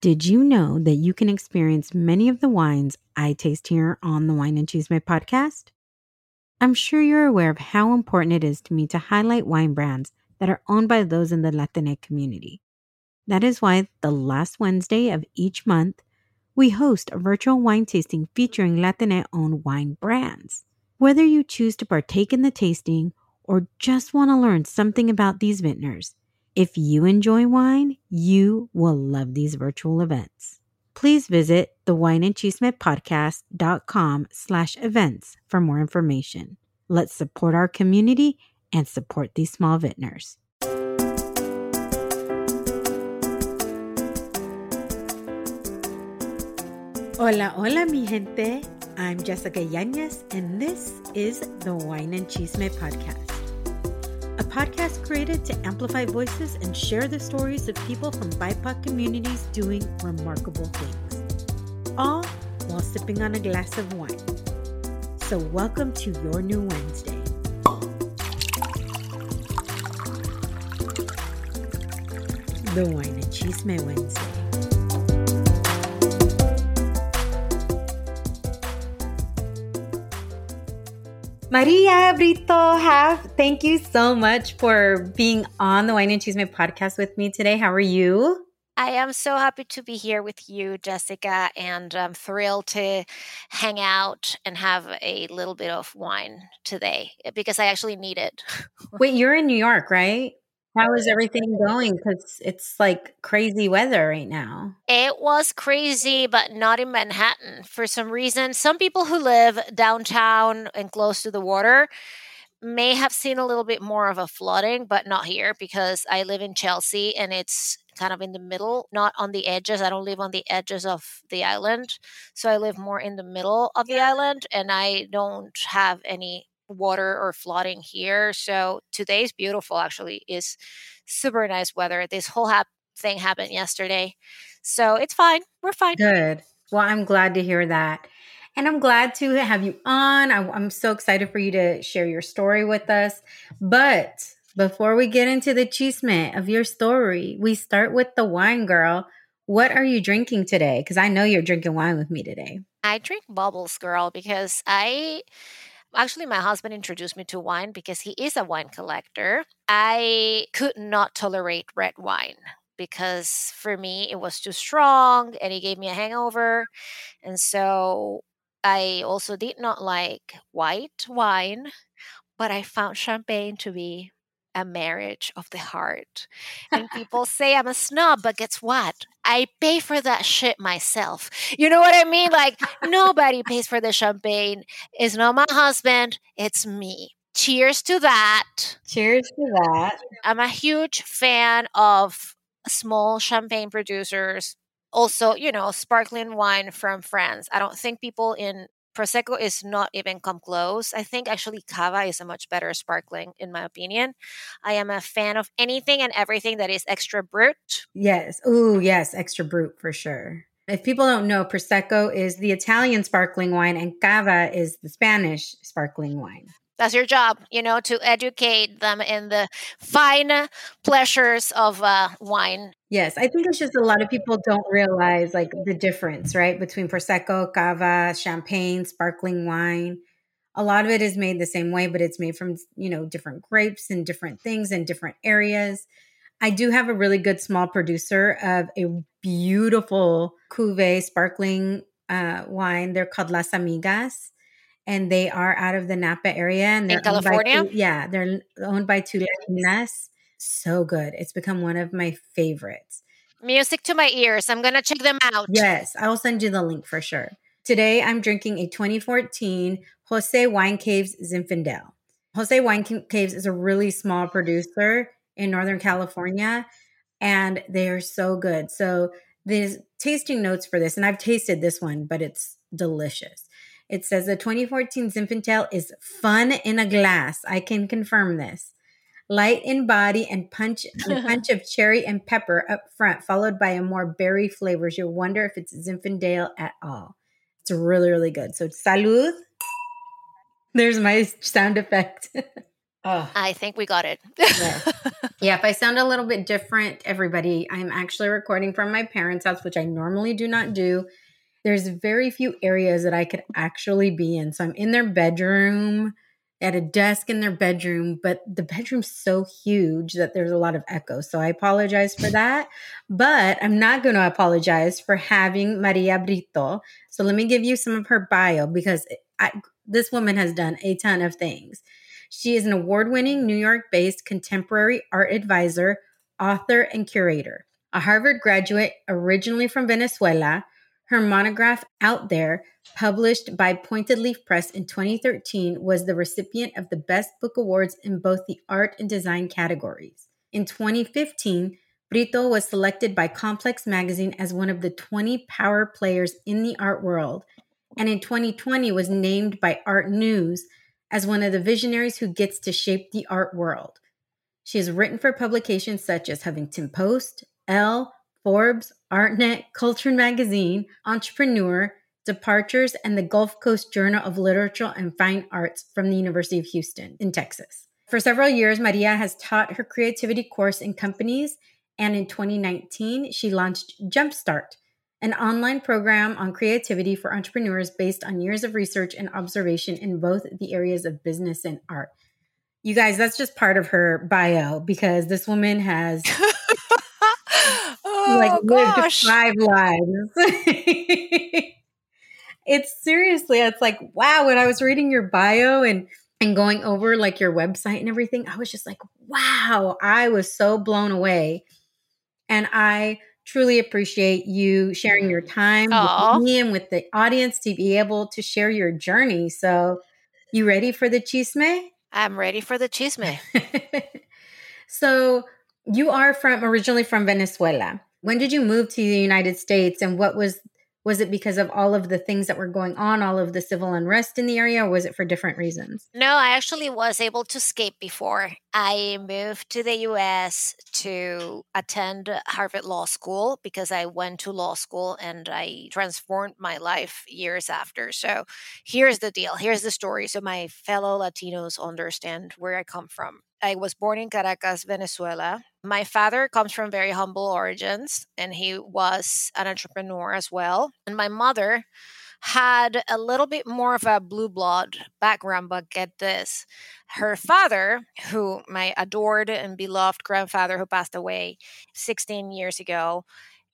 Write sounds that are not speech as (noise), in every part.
Did you know that you can experience many of the wines I taste here on the Wine and Chisme podcast? I'm sure you're aware of how important it is to me to highlight wine brands that are owned by those in the Latinx community. That is why the last Wednesday of each month, we host a virtual wine tasting featuring Latinx owned wine brands. Whether you choose to partake in the tasting or just want to learn something about these vintners, if you enjoy wine, you will love these virtual events. Please visit the wineandchismepodcast.com slash events for more information. Let's support our community and support these small vintners. Hola, hola, mi gente. I'm Jessica Yanez, and this is the Wine and Chisme Podcast a podcast created to amplify voices and share the stories of people from BIPOC communities doing remarkable things, all while sipping on a glass of wine. So, welcome to your new Wednesday. The Wine and Chisme Wednesday. Maria Brito have thank you so much for being on the Wine and Cheese Chisme podcast with me today. How are you? I am so happy to be here with you, Jessica, and I'm thrilled to hang out and have a little bit of wine today eh, because I actually need it. (laughs) Wait, you're in New York, right? How is everything going? Because it's like crazy weather right now. It was crazy, but not in Manhattan. For some reason, some people who live downtown and close to the water may have seen a little bit more of a flooding, but not here because I live in Chelsea and it's kind of in the middle, not on the edges. I don't live on the edges of the island. So I live more in the middle of the island and I don't have any water or flooding here. So today's beautiful actually is super nice weather. This whole hap- thing happened yesterday. So it's fine. We're fine. Good. Well, I'm glad to hear that. And I'm glad to have you on. I, I'm so excited for you to share your story with us. But before we get into the chisme of your story, we start with the wine girl. What are you drinking today? Because I know you're drinking wine with me today. I drink bubbles, girl, because I Actually, my husband introduced me to wine because he is a wine collector. I could not tolerate red wine because for me it was too strong and it gave me a hangover. And so I also did not like white wine, but I found champagne to be a marriage of the heart. And (laughs) people say I'm a snob, but guess what? I pay for that shit myself. You know what I mean? Like nobody pays for the champagne. It's not my husband, it's me. Cheers to that. Cheers to that. I'm a huge fan of small champagne producers. Also, you know, sparkling wine from France. I don't think people in Prosecco is not even come close. I think actually Cava is a much better sparkling, in my opinion. I am a fan of anything and everything that is extra brut. Yes. Ooh, yes, extra brut for sure. If people don't know, Prosecco is the Italian sparkling wine and Cava is the Spanish sparkling wine that's your job you know to educate them in the fine pleasures of uh, wine. Yes i think it's just a lot of people don't realize like the difference right between prosecco cava champagne sparkling wine. A lot of it is made the same way but it's made from you know different grapes and different things in different areas. I do have a really good small producer of a beautiful cuvee sparkling uh, wine. They're called las amigas and they are out of the Napa area and they're in California. Two, yeah, they're owned by two Latinas. So good. It's become one of my favorites. Music to my ears. I'm gonna check them out. Yes, I will send you the link for sure. Today I'm drinking a 2014 Jose Wine Caves Zinfandel. Jose Wine Caves is a really small producer in Northern California, and they are so good. So the tasting notes for this, and I've tasted this one, but it's delicious. It says the 2014 Zinfandel is fun in a glass. I can confirm this. Light in body and punch a (laughs) punch of cherry and pepper up front, followed by a more berry flavors. You'll wonder if it's Zinfandel at all. It's really, really good. So salud. There's my sound effect. oh. (laughs) I think we got it. yeah. (laughs) yeah, if I sound a little bit different, everybody, I'm actually recording from my parents' house, which I normally do not do there's very few areas that I could actually be in. So I'm in their bedroom, at a desk in their bedroom, but the bedroom's so huge that there's a lot of echo. So I apologize for that. But I'm not going to apologize for having Maria Brito. So let me give you some of her bio because I, this woman has done a ton of things. She is an award winning New York based contemporary art advisor, author, and curator. A Harvard graduate originally from Venezuela, her monograph, Out There, published by Pointed Leaf Press in 2013, was the recipient of the Best Book Awards in both the art and design categories. In 2015, Brito was selected by Complex Magazine as one of the 20 power players in the art world, and in 2020 was named by Art News as one of the visionaries who gets to shape the art world. She has written for publications such as Huffington Post, Elle, Forbes, ArtNet, Cultured Magazine, Entrepreneur, Departures, and the Gulf Coast Journal of Literature and Fine Arts from the University of Houston in Texas. For several years, Maria has taught her creativity course in companies, and in 2019, she launched Jumpstart, an online program on creativity for entrepreneurs based on years of research and observation in both the areas of business and art. You guys, that's just part of her bio because this woman has (laughs) like oh, lived gosh. five lives. (laughs) it's seriously, it's like, wow, when I was reading your bio and and going over like your website and everything, I was just like, wow, I was so blown away. And I truly appreciate you sharing your mm. time Aww. with me and with the audience to be able to share your journey. So, you ready for the chisme? I'm ready for the chisme. (laughs) so, you are from originally from Venezuela. When did you move to the United States and what was was it because of all of the things that were going on, all of the civil unrest in the area, or was it for different reasons? No, I actually was able to escape before. I moved to the US to attend Harvard Law School because I went to law school and I transformed my life years after. So here's the deal here's the story so my fellow Latinos understand where I come from. I was born in Caracas, Venezuela. My father comes from very humble origins and he was an entrepreneur as well. And my mother had a little bit more of a blue blood background, but get this. Her father, who my adored and beloved grandfather who passed away 16 years ago,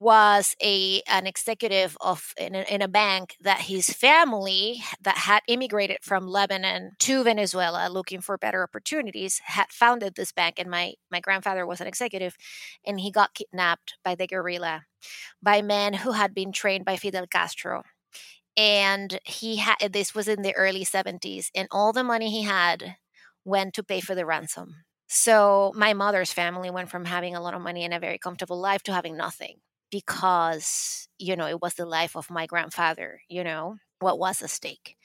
was a an executive of in a, in a, bank that his family that had immigrated from Lebanon to Venezuela looking for better opportunities had founded this bank and my my grandfather was an executive and he got kidnapped by the guerrilla by men who had been trained by Fidel Castro. And he had this was in the early 70s and all the money he had went to pay for the ransom. So my mother's family went from having a lot of money and a very comfortable life to having nothing because you know it was the life of my grandfather you know what was at stake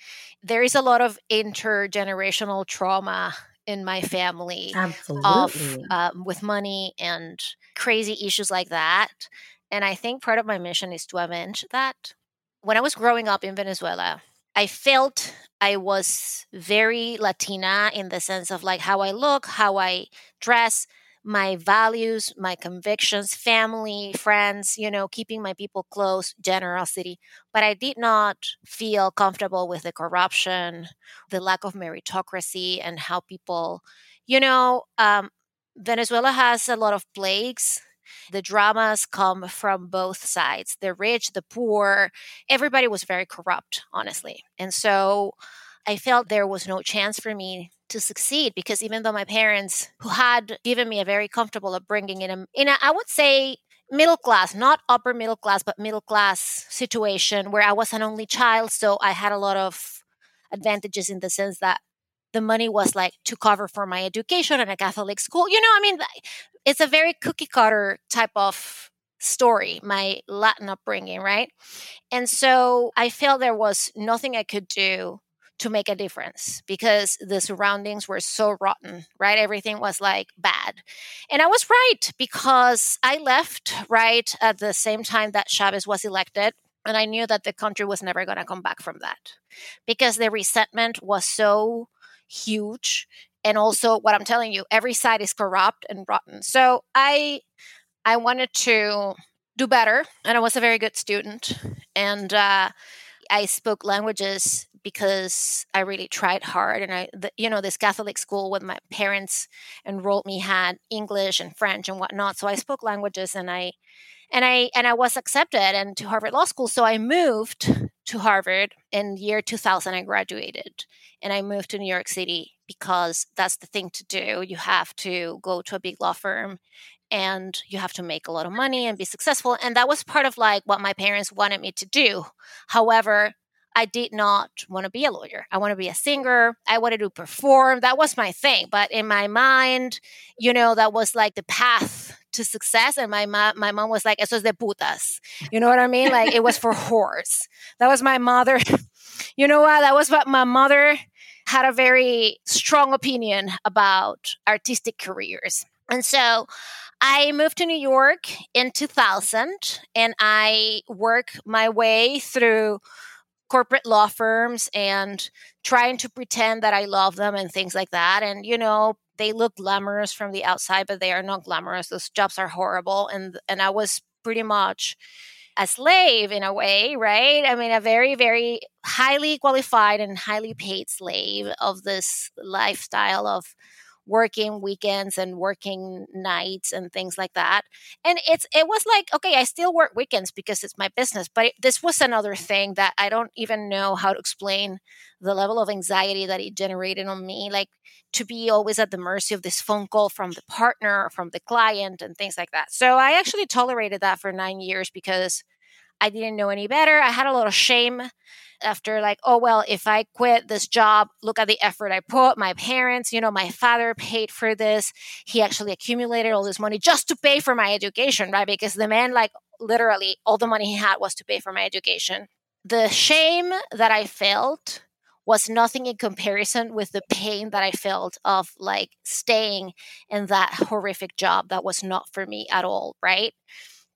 there is a lot of intergenerational trauma in my family Absolutely. of um, with money and crazy issues like that and i think part of my mission is to avenge that when i was growing up in venezuela i felt i was very latina in the sense of like how i look how i dress my values, my convictions, family, friends, you know, keeping my people close, generosity. But I did not feel comfortable with the corruption, the lack of meritocracy, and how people, you know, um, Venezuela has a lot of plagues. The dramas come from both sides the rich, the poor. Everybody was very corrupt, honestly. And so I felt there was no chance for me to succeed because even though my parents who had given me a very comfortable upbringing in a, in a I would say middle class, not upper middle class, but middle class situation where I was an only child. So I had a lot of advantages in the sense that the money was like to cover for my education in a Catholic school. You know, I mean, it's a very cookie cutter type of story, my Latin upbringing, right? And so I felt there was nothing I could do to make a difference because the surroundings were so rotten, right? Everything was like bad. And I was right because I left right at the same time that Chavez was elected. And I knew that the country was never going to come back from that because the resentment was so huge. And also, what I'm telling you, every side is corrupt and rotten. So I, I wanted to do better, and I was a very good student. And uh, I spoke languages because I really tried hard. And I, the, you know, this Catholic school with my parents enrolled me had English and French and whatnot. So I spoke languages, and I, and I, and I was accepted and to Harvard Law School. So I moved to Harvard in year 2000. I graduated, and I moved to New York City because that's the thing to do. You have to go to a big law firm and you have to make a lot of money and be successful. And that was part of like what my parents wanted me to do. However, I did not want to be a lawyer. I want to be a singer. I wanted to perform. That was my thing. But in my mind, you know, that was like the path to success. And my mom, my mom was like, "Eso es de putas." You know what I mean? Like it was for (laughs) whores. That was my mother. (laughs) you know what? That was what my mother had a very strong opinion about artistic careers. And so I moved to New York in 2000 and I work my way through corporate law firms and trying to pretend that I love them and things like that. And, you know, they look glamorous from the outside, but they are not glamorous. Those jobs are horrible. And, and I was pretty much a slave in a way, right? I mean, a very, very highly qualified and highly paid slave of this lifestyle of working weekends and working nights and things like that. And it's it was like, okay, I still work weekends because it's my business, but it, this was another mm. thing that I don't even know how to explain the level of anxiety that it generated on me like to be always at the mercy of this phone call from the partner, from the client and things like that. So I actually tolerated that for 9 years because I didn't know any better. I had a lot of shame after like oh well if i quit this job look at the effort i put my parents you know my father paid for this he actually accumulated all this money just to pay for my education right because the man like literally all the money he had was to pay for my education the shame that i felt was nothing in comparison with the pain that I felt of like staying in that horrific job that was not for me at all, right?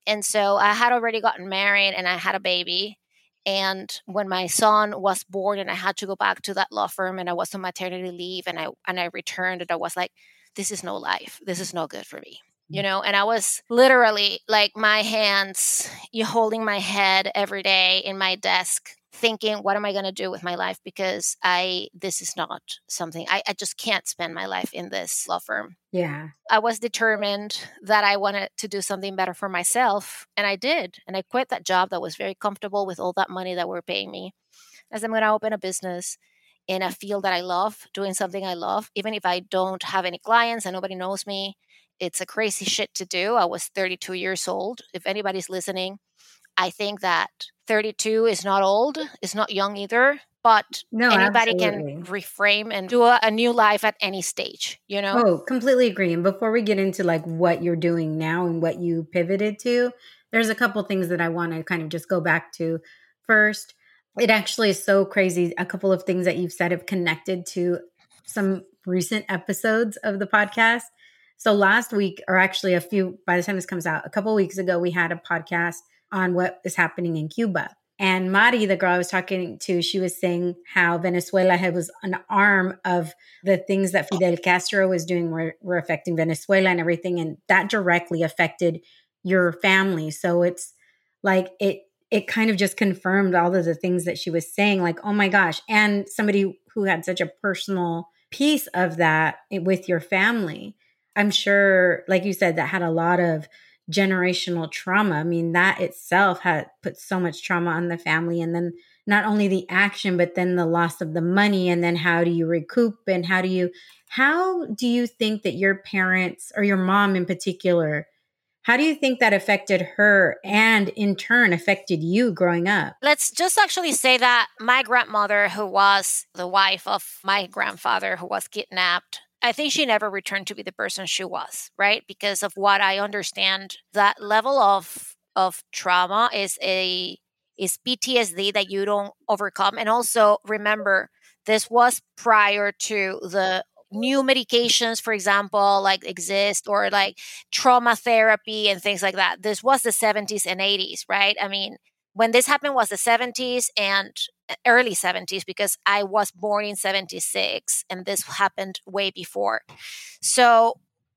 And so I had already gotten married and I had a baby. And when my son was born and I had to go back to that law firm and I was on maternity leave and I and I returned and I was like, this is no life. This is no good for me. You mm. know, and I was literally like my hands, you holding my head every day in my desk, thinking what am i going to do with my life? because i this is not something I, I just can't spend my life in this law firm. Yeah. I was determined that i wanted to do something better for myself and i did and i quit that job that was very comfortable with all that money that were paying me as i'm going to open a business in a field that i love doing something i love even if i don't have any clients and nobody knows me it's a crazy shit to do i was 32 years old if anybody's listening I think that 32 is not old, it's not young either, but no, anybody absolutely. can reframe and do a, a, new life at any stage, you know? Oh, completely agree. And before we get into like what you're doing now and what you pivoted to, there's a couple things that I want to kind of just go back to. First, it actually is so crazy. A couple of things that you've said have connected to some recent episodes of the podcast. So last week, or actually a few, by the time this comes out, a couple weeks ago, we had a podcast on what is happening in Cuba. And Mari, the girl I was talking to, she was saying how Venezuela had, was an arm of the things that Fidel Castro was doing were, were affecting Venezuela and everything. And that directly affected your family. So it's like it it kind of just confirmed all of the things that she was saying, like, oh my gosh. And somebody who had such a personal piece of that eh, with your family. I'm sure, like you said, that had a lot of generational trauma. I mean, that itself had put so much trauma on the family. And then not only the action, but then the loss of the money. And then how do you recoup? And how do you, how do you think that your parents or your mom in particular, how do you think that affected her and in turn affected you growing up? Let's just actually say that my grandmother, who was the wife of my grandfather, who was kidnapped, I think she never returned to be the person she was, right? Because of what I understand, that level of of trauma is a is PTSD that you don't overcome. And also remember, this was prior to the new medications, for example, like exist or like trauma therapy and things like that. This was the 70s and 80s, right? I mean, when this happened was the 70s and uh, early 70s because I was born in 76 and this happened way before. So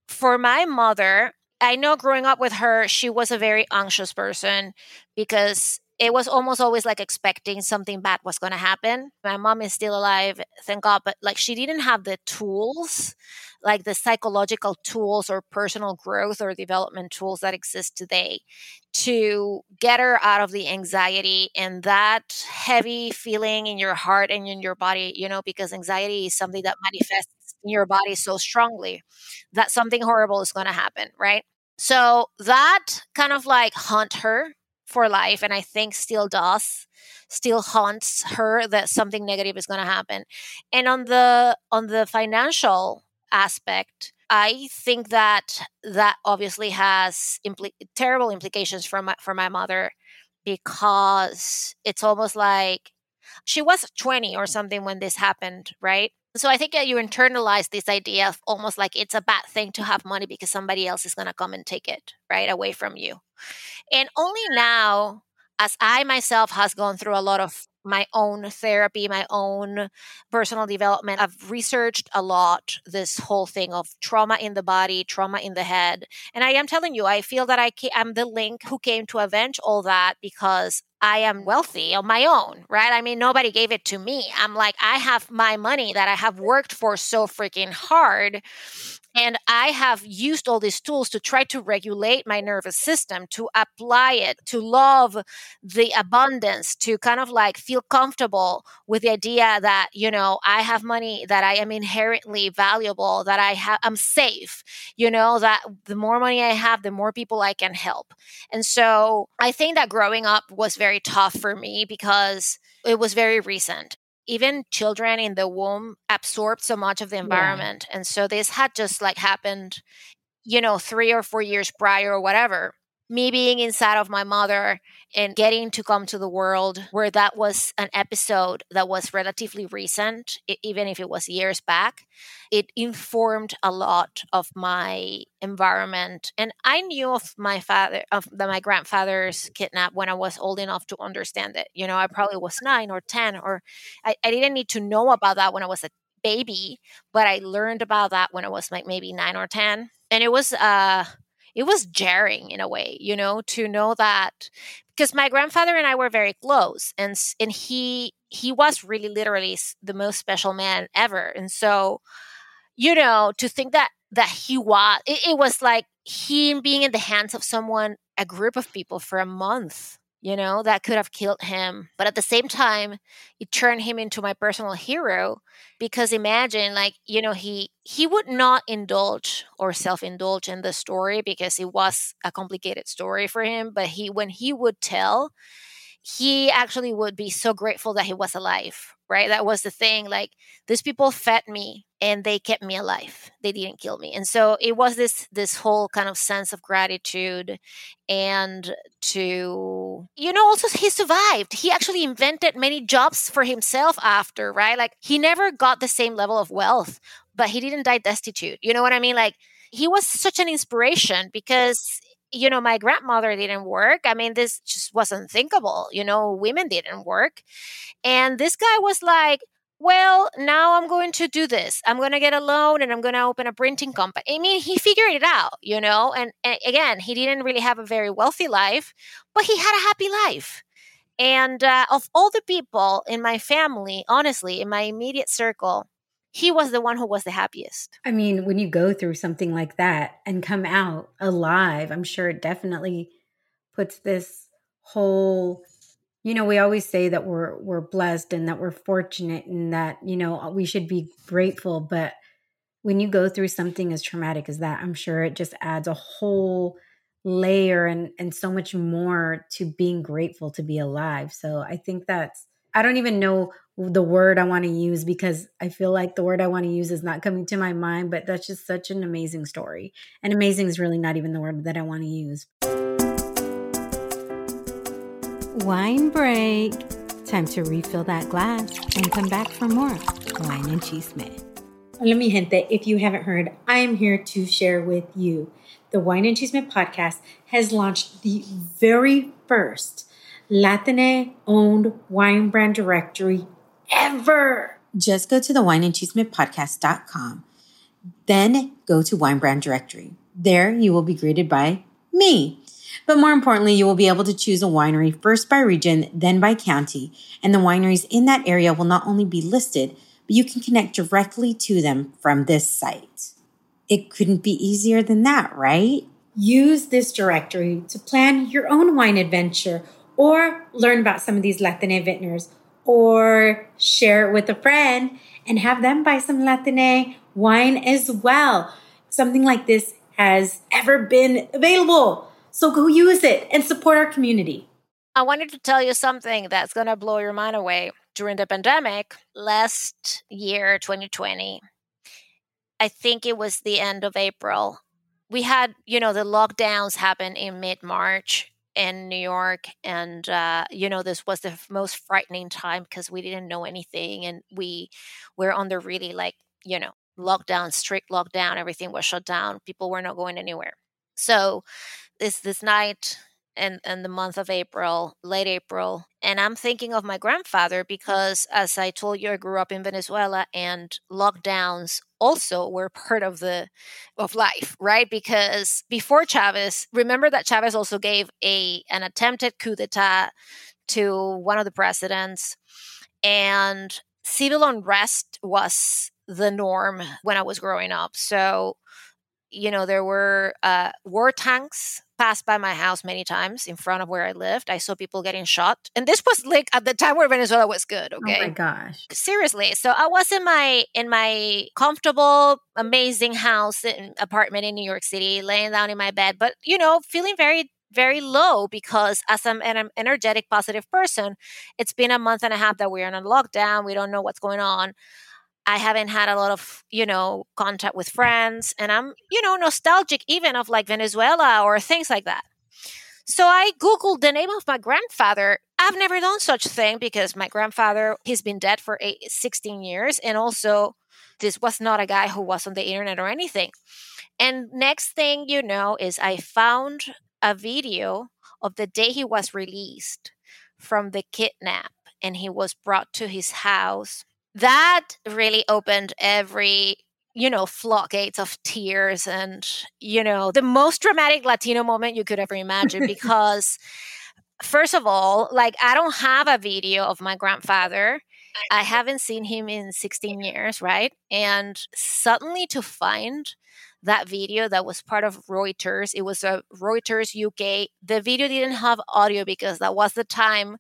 for my mother, I know growing up with her, she was a very anxious person because it was almost always like expecting something bad was going to happen. My mom is still alive, thank God, but like she didn't have the tools, like the psychological tools or personal growth or development tools that exist today to get her out of the anxiety and that heavy feeling in your heart and in your body, you know, because anxiety is something that manifests in your body so strongly that something horrible is going to happen, right? So that kind of like haunt her for life and i think still does still haunts her that something negative is going to happen. And on the on the financial aspect i think that that obviously has impl- terrible implications for my for my mother because it's almost like she was 20 or something when this happened right so I think that you internalize this idea of almost like it's a bad thing to have money because somebody else is going to come and take it right away from you. And only now as I myself has gone through a lot of my own therapy, my own personal development. I've researched a lot this whole thing of trauma in the body, trauma in the head. And I am telling you, I feel that I am the link who came to avenge all that because I am wealthy on my own, right? I mean, nobody gave it to me. I'm like, I have my money that I have worked for so freaking hard. And I have used all these tools to try to regulate my nervous system, to apply it, to love the abundance, to kind of like feel comfortable with the idea that, you know, I have money, that I am inherently valuable, that I have, I'm safe, you know, that the more money I have, the more people I can help. And so I think that growing up was very tough for me because it was very recent even children in the womb absorb so much of the environment yeah. and so this had just like happened you know 3 or 4 years prior or whatever me being inside of my mother and getting to come to the world where that was an episode that was relatively recent even if it was years back it informed a lot of my environment. And i knew of my father of the, my grandfather's kidnap when i was old enough to understand it. You know i probably was 9 or 10 or I, I didn't need to know about that when i was a baby but i learned about that when i was like maybe 9 or 10 and it was uh it was jarring in a way, you know, to know that because my grandfather and I were very close and and he he was really literally the most special man ever. And so, you know, to think that that he was it, it was like him being in the hands of someone a group of people for a month you know, that could have killed him. But at the same time, it turned him into my personal hero because imagine like, you know, he he would not indulge or self-indulge in the story because it was a complicated story for him, but he when he would tell, he actually would be so grateful that he was alive right that was the thing like these people fed me and they kept me alive. They didn't kill me. And so it was this this whole kind of sense of gratitude and to you know also he survived. He actually invented many jobs for himself after right? Like he never got the same level of wealth but he didn't die destitute. You know what i mean? Like he was such an inspiration because you know my grandmother didn't work. I mean this just wasn't thinkable you know women didn't work. And this guy was like well, now I'm going to do this. I'm going to get a loan and I'm going to open a printing company. I mean, he figured it out, you know, and, and, again, he didn't really have a very wealthy life, but he had a happy life. And uh, of all the people in my family, honestly, in my immediate circle, he was the one who was the happiest. I mean, when you go through something like that and come out alive, I'm sure it definitely puts this whole you know we always say that we're we're blessed and that we're fortunate and that you know uh, we should be grateful but when you go through something as traumatic as that i'm sure it just adds a whole layer and and so much more to being grateful to be alive. So i think that's i don't even know the word i want to use because i feel like the word i want to use is not coming to my mind but that's just such an amazing story. And amazing is really not even the word that i want to use Wine break. Time to refill that glass and come back for more wine and chisme. Hola, mi gente. If you haven't heard, I am here to share with you. The Wine and Chisme podcast has launched the very first Latine owned wine brand directory ever. Just go to the wineandchismepodcast.com. Then go to Wine Brand Directory. There you will be greeted by me. But more importantly, you will be able to choose a winery first by region, then by county, and the wineries in that area will not only be listed, but you can connect directly to them from this site. It couldn't be easier than that, right? Use this directory to plan your own wine adventure or learn about some of these Latine vintners or share it with a friend and have them buy some Latine wine as well. Something like this has ever been available. So go use it and support our community. I wanted to tell you something that's going to blow your mind away. During the pandemic, last year, 2020, I think it was the end of April, we had, you know, the lockdowns happen in mid March in New York. And, uh, you know, this was the most frightening time because we didn't know anything and we were under really like, you know, lockdown, strict lockdown. Everything was shut down. People were not going anywhere. So this this night and and the month of April, late April, and I'm thinking of my grandfather because, as I told you, I grew up in Venezuela, and lockdowns also were part of the of life, right? Because before Chavez, remember that Chavez also gave a an attempted coup d'état to one of the presidents, and civil unrest was the norm when I was growing up. So you know, there were uh, war tanks passed by my house many times in front of where I lived. I saw people getting shot. And this was like at the time where Venezuela was good, okay? Oh my gosh. Seriously. So I was in my in my comfortable, amazing house in, apartment in New York City, laying down in my bed, but you know, feeling very very low because as I'm an energetic positive person, it's been a month and a half that we're in a lockdown. We don't know what's going on. I haven't had a lot of, you know, contact with friends and I'm, you know, nostalgic even of like Venezuela or things like that. So I Googled the name of my grandfather. I've never done such thing because my grandfather, he's been dead for eight, 16 years. And also, this was not a guy who was on the internet or anything. And next thing you know is I found a video of the day he was released from the kidnap and he was brought to his house that really opened every you know floodgates of tears and you know the most dramatic latino moment you could ever imagine (laughs) because first of all like i don't have a video of my grandfather. I haven't seen him in 16 years right? And suddenly to find that video that was part of reuters it was a reuters uk the video didn't have audio because that was the time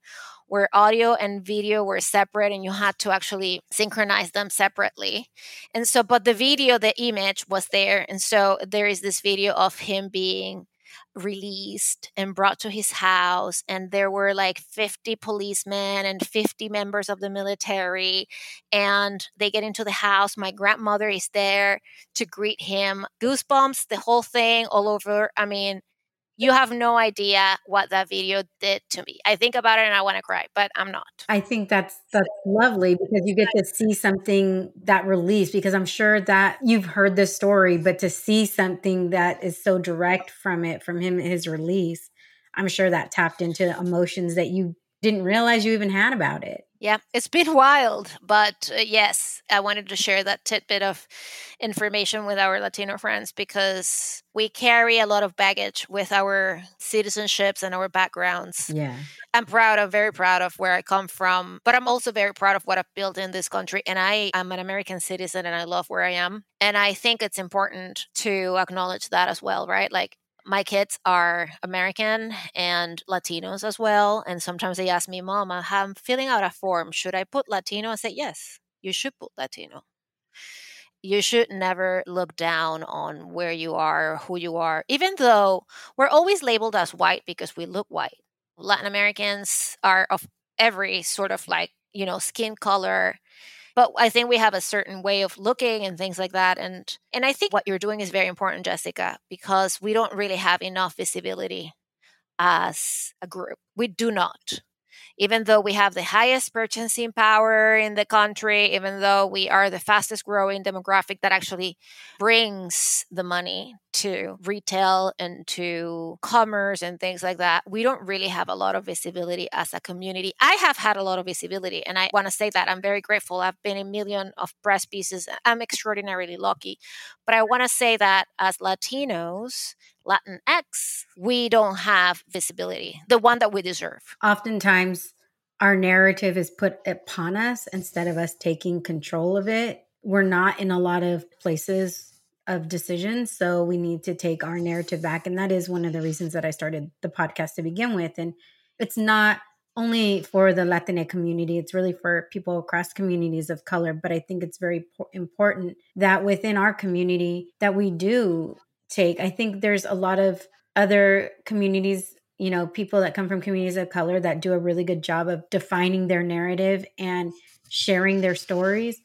where audio and video were separate and you had to actually synchronize them separately. And so, but the video, the image was there. And so there is this video of him being released and brought to his house. And there were like 50 policemen and 50 members of the military. And they get into the house. My grandmother is there to greet him. Goosebumps the whole thing all over. I mean you have no idea what that video did to me. I think about it and I want to cry, but I'm not. I think that's that's lovely because you get to see something that released because I'm sure that you've heard this story, but to see something that is so direct from it, from him his release, I'm sure that tapped into emotions that you didn't realize you even had about it. Yeah, it's been wild, but uh, yes, I wanted to share that tidbit of information with our Latino friends because we carry a lot of baggage with our citizenships and our backgrounds. Yeah. I'm proud of, very proud of where I come from, but I'm also very proud of what I've built in this country. And I am an American citizen and I love where I am. And I think it's important to acknowledge that as well, right? Like, my kids are American and Latinos as well. And sometimes they ask me, Mama, I'm filling out a form. Should I put Latino? I say, Yes, you should put Latino. You should never look down on where you are, who you are, even though we're always labeled as white because we look white. Latin Americans are of every sort of like, you know, skin color but i think we have a certain way of looking and things like that and and i think what you're doing is very important jessica because we don't really have enough visibility as a group. We do not even though we have the highest purchasing power in the country, even though we are the fastest growing demographic that actually brings the money to retail and to commerce and things like that, we don't really have a lot of visibility as a community. I have had a lot of visibility, and I want to say that I'm very grateful. I've been a million of press pieces. I'm extraordinarily lucky. But I want to say that as Latinos, Latinx, we don't have visibility, the one that we deserve. Oftentimes, our narrative is put upon us instead of us taking control of it. We're not in a lot of places of decisions. So we need to take our narrative back. And that is one of the reasons that I started the podcast to begin with. And it's not only for the Latina community, it's really for people across communities of color. But I think it's very important that within our community that we do take. I think there's a lot of other communities, you know, people that come from communities of color that do a really good job of defining their narrative and sharing their stories.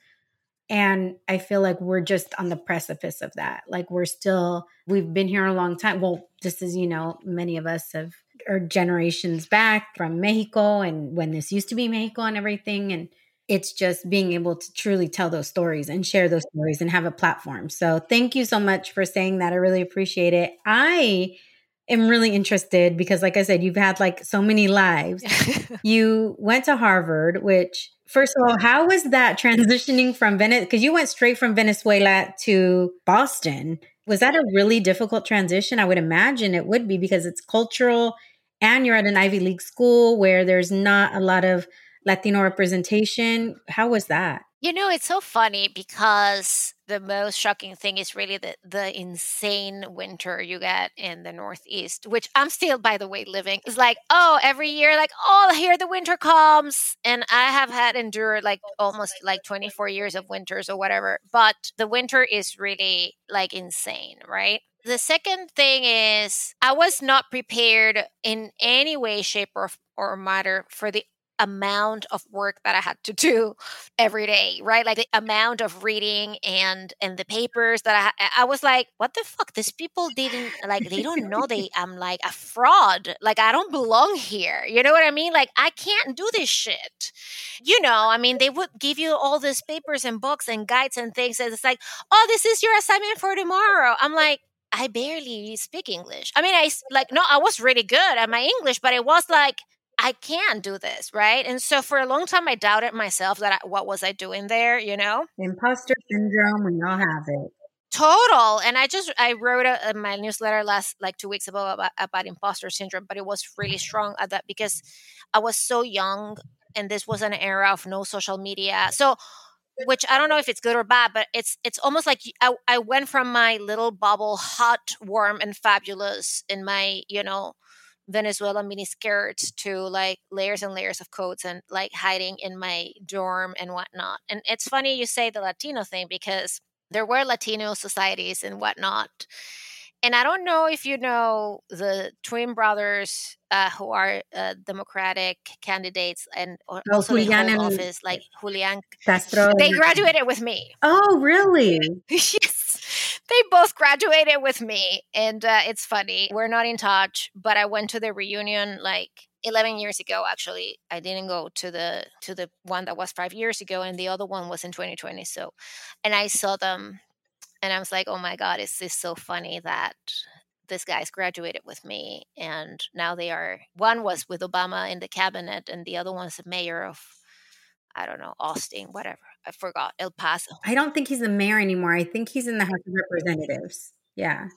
And I feel like we're just on the precipice of that. Like we're still, we've been here a long time. Well, just as you know, many of us have are generations back from Mexico and when this used to be Mexico and everything. And it's just being able to truly tell those stories and share those stories and have a platform. So thank you so much for saying that. I really appreciate it. I am really interested because like I said, you've had like so many lives. (laughs) you went to Harvard, which first of all, how was that transitioning from Venezuela? Because you went straight from Venezuela to Boston. Was that a really difficult transition? I would imagine it would be because it's cultural and you're at an Ivy League school where there's not a lot of Latino representation. How was that? You know, it's so funny because the most shocking thing is really the, the insane winter you get in the Northeast, which I'm still, by the way, living. It's like, oh, every year, like, oh, here the winter comes. And I have had endured like almost like 24 years of winters or whatever. But the winter is really like insane, right? The second thing is, I was not prepared in any way, shape, or, or matter for the amount of work that I had to do every day, right? Like the amount of reading and and the papers that I I was like, what the fuck? These people didn't like they don't know they (laughs) I'm like a fraud. Like I don't belong here. You know what I mean? Like I can't do this shit. You know, I mean, they would give you all these papers and books and guides and things, and it's like, oh, this is your assignment for tomorrow. I'm like, I barely speak English. I mean, I like no, I was really good at my English, but it was like I can do this, right? And so for a long time, I doubted myself that I, what was I doing there, you know? Imposter syndrome, we all have it. Total. And I just I wrote a, a, my newsletter last like two weeks ago about, about imposter syndrome, but it was really strong at that because I was so young, and this was an era of no social media. So which I don't know if it's good or bad, but it's it's almost like I, I went from my little bubble, hot, warm, and fabulous in my you know Venezuela mini skirts to like layers and layers of coats and like hiding in my dorm and whatnot. And it's funny you say the Latino thing because there were Latino societies and whatnot. And I don't know if you know the twin brothers uh, who are uh, Democratic candidates and oh, also Julian the office, like Julian Castro. They graduated with me. Oh, really? (laughs) yes, they both graduated with me, and uh, it's funny. We're not in touch, but I went to the reunion like 11 years ago actually i didn't go to the to the one that was five years ago and the other one was in 2020 so and i saw them and i was like oh my god is this so funny that this guy's graduated with me and now they are one was with obama in the cabinet and the other one's the mayor of i don't know austin whatever i forgot el paso i don't think he's the mayor anymore i think he's in the house of representatives yeah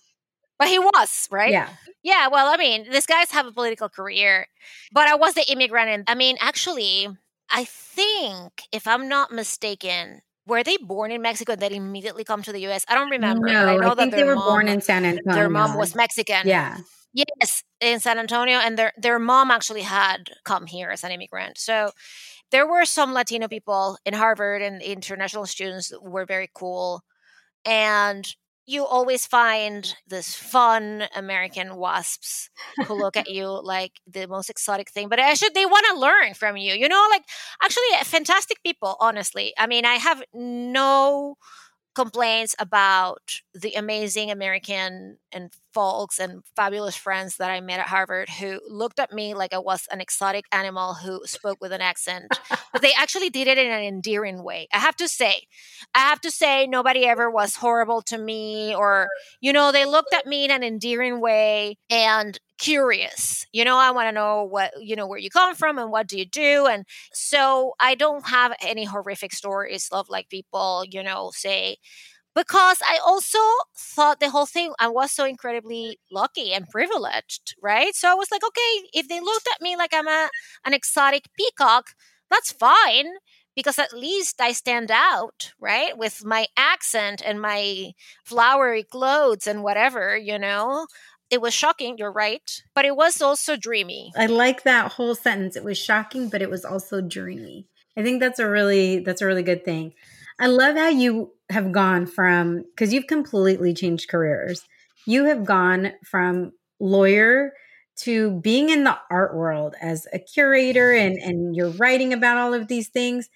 but he was right yeah yeah well i mean these guys have a political career but i was the immigrant and i mean actually i think if i'm not mistaken were they born in Mexico and then immediately come to the US? I don't remember. No, I, know I think that they were mom, born in San Antonio. Their mom was Mexican. Yeah. Yes, in San Antonio, and their their mom actually had come here as an immigrant. So there were some Latino people in Harvard, and international students were very cool. And you always find this fun American wasps who look at (laughs) you like the most exotic thing, but actually they want to learn from you. You know, like actually fantastic people. Honestly, I mean, I have no complaints about the amazing American and folks and fabulous friends that I met at Harvard who looked at me like I was an exotic animal who spoke with an accent. but they actually did it in an endearing way. I have to say, I have to say, nobody ever was horrible to me or, you know, they looked at me in an endearing way and curious you know i want to know what you know where you come from and what do you do and so i don't have any horrific stories of like people you know say because I also thought the whole thing, I was so incredibly lucky and privileged, right? So I was like, okay, if they looked at me like I'm a, an exotic peacock, that's fine because at least I stand out, right? With my accent and my flowery clothes and whatever, you know? It was shocking, you're right, but it was also dreamy. I like that whole sentence. It was shocking, but it was also dreamy. I think that's a really that's a really good thing. I love how you have gone from because you've completely changed careers. You have gone from lawyer to being in the art world as a curator and and you're writing about all of these things.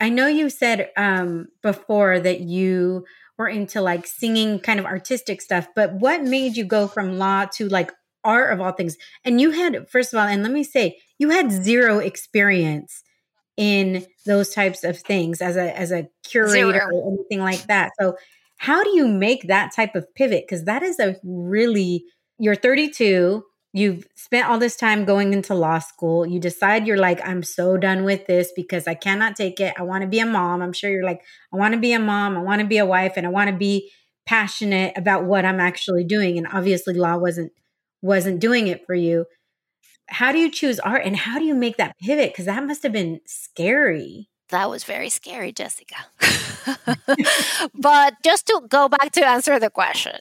I know you said um, before that you were into like singing kind of artistic stuff, but what made you go from law to like art of all things? And you had, first of all, and let me say, you had zero experience in those types of things as a as a curator Zero. or anything like that. So how do you make that type of pivot? Because that is a really you're 32, you've spent all this time going into law school. You decide you're like, I'm so done with this because I cannot take it. I want to be a mom. I'm sure you're like, I want to be a mom, I want to be a wife, and I want to be passionate about what I'm actually doing. And obviously law wasn't wasn't doing it for you how do you choose art and how do you make that pivot? Because that must have been scary. That was very scary, Jessica. (laughs) but just to go back to answer the question,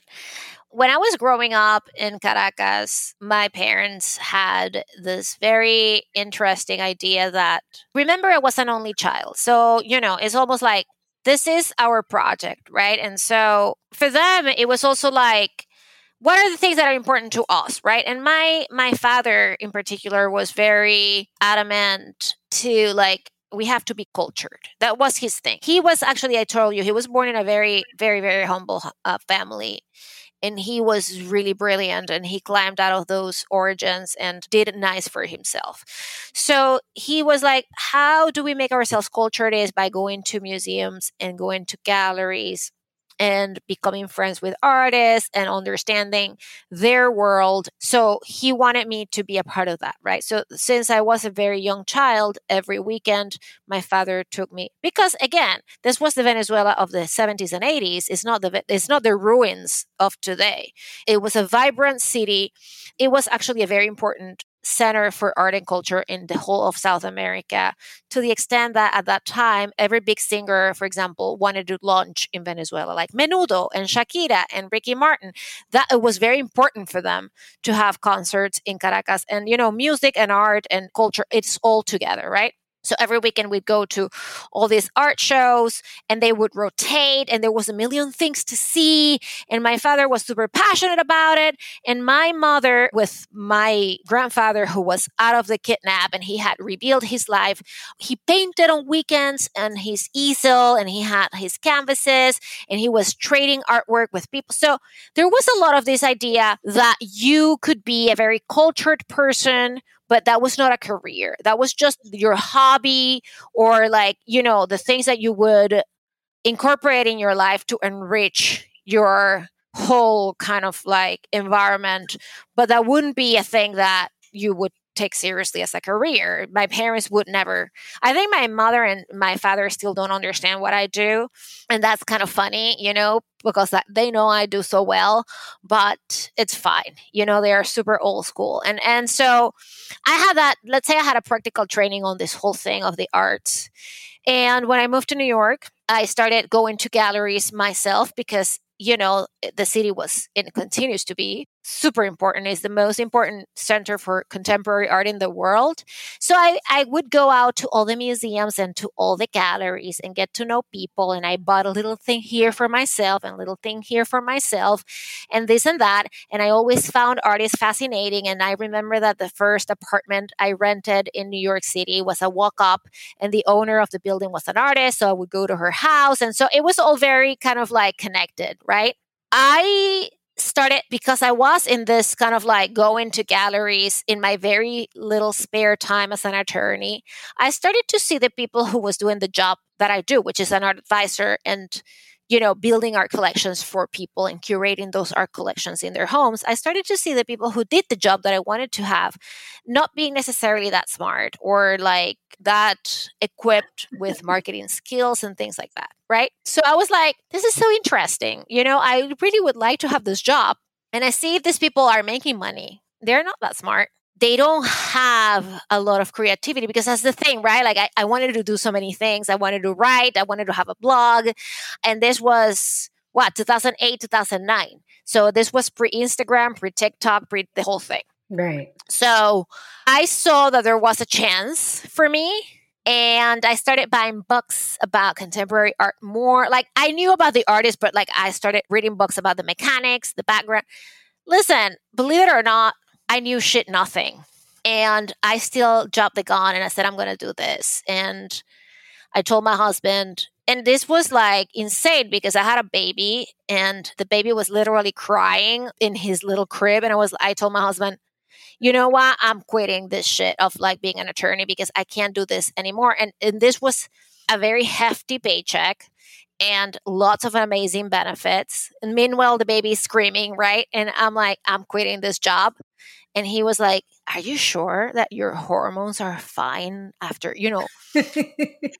when I was growing up in Caracas, my parents had this very interesting idea that remember, I was an only child. So, you know, it's almost like this is our project, right? And so for them, it was also like, what are the things that are important to us right and my my father in particular was very adamant to like we have to be cultured that was his thing he was actually i told you he was born in a very very very humble uh, family and he was really brilliant and he climbed out of those origins and did it nice for himself. So he was like how do we make ourselves cultured is by going to museums and going to galleries and becoming friends with artists and understanding their world. So he wanted me to be a part of that, right? So since I was a very young child, every weekend my father took me because again, this was the Venezuela of the 70s and 80s. It's not the it's not the ruins of today. It was a vibrant city. It was actually a very important center for art and culture in the whole of South America, to the extent that at that time, every big singer, for example, wanted to launch in Venezuela, like Menudo and Shakira and Ricky Martin. That it was very important for them to have concerts in Caracas. And, you know, music and art and culture, it's all together, right? So every weekend we'd go to all these art shows and they would rotate and there was a million things to see. And my father was super passionate about it. And my mother with my grandfather who was out of the kidnap and he had rebuilt his life, he painted on weekends and his easel and he had his canvases and he was trading artwork with people. So there was a lot of this idea that you could be a very cultured person but that was not a career. That was just your hobby or like, you know, the things that you would incorporate in your life to enrich your whole kind of like environment. But that wouldn't be a thing that you would take seriously as a career. My parents would never. I think my mother and my father still don't understand what I do, and that's kind of funny, you know, because they know I do so well, but it's fine. You know, they are super old school. And and so I had that, let's say I had a practical training on this whole thing of the arts. And when I moved to New York, I started going to galleries myself because you know the city was and continues to be super important. It's the most important center for contemporary art in the world. So I, I would go out to all the museums and to all the galleries and get to know people. And I bought a little thing here for myself and a little thing here for myself and this and that. And I always found artists fascinating. And I remember that the first apartment I rented in New York City was a walk up and the owner of the building was an artist. So I would go to her house. And so it was all very kind of like connected, right? I started because I was in this kind of like going to galleries in my very little spare time as an attorney. I started to see the people who was doing the job that I do, which is an art advisor and you know, building art collections for people and curating those art collections in their homes, I started to see the people who did the job that I wanted to have not being necessarily that smart or like that equipped with (laughs) marketing skills and things like that. Right. So I was like, this is so interesting. You know, I really would like to have this job. And I see if these people are making money. They're not that smart they don't have a lot of creativity because that's the thing, right? Like I, I wanted to do so many things. I wanted to write, I wanted to have a blog. And this was what, 2008, 2009. So this was pre Instagram, pre TikTok, pre the whole thing. Right. So I saw that there was a chance for me. And I started buying books about contemporary art more. Like I knew about the artist, but like I started reading books about the mechanics, the background. Listen, believe it or not, I knew shit nothing. And I still jumped the gun and I said, I'm going to do this. And I told my husband, and this was like insane because I had a baby and the baby was literally crying in his little crib. And I was, I told my husband, you know what? I'm quitting this shit of like being an attorney because I can't do this anymore. And, and this was a very hefty paycheck and lots of amazing benefits. And meanwhile, the baby's screaming, right? And I'm like, I'm quitting this job. And he was like, Are you sure that your hormones are fine after, you know? (laughs)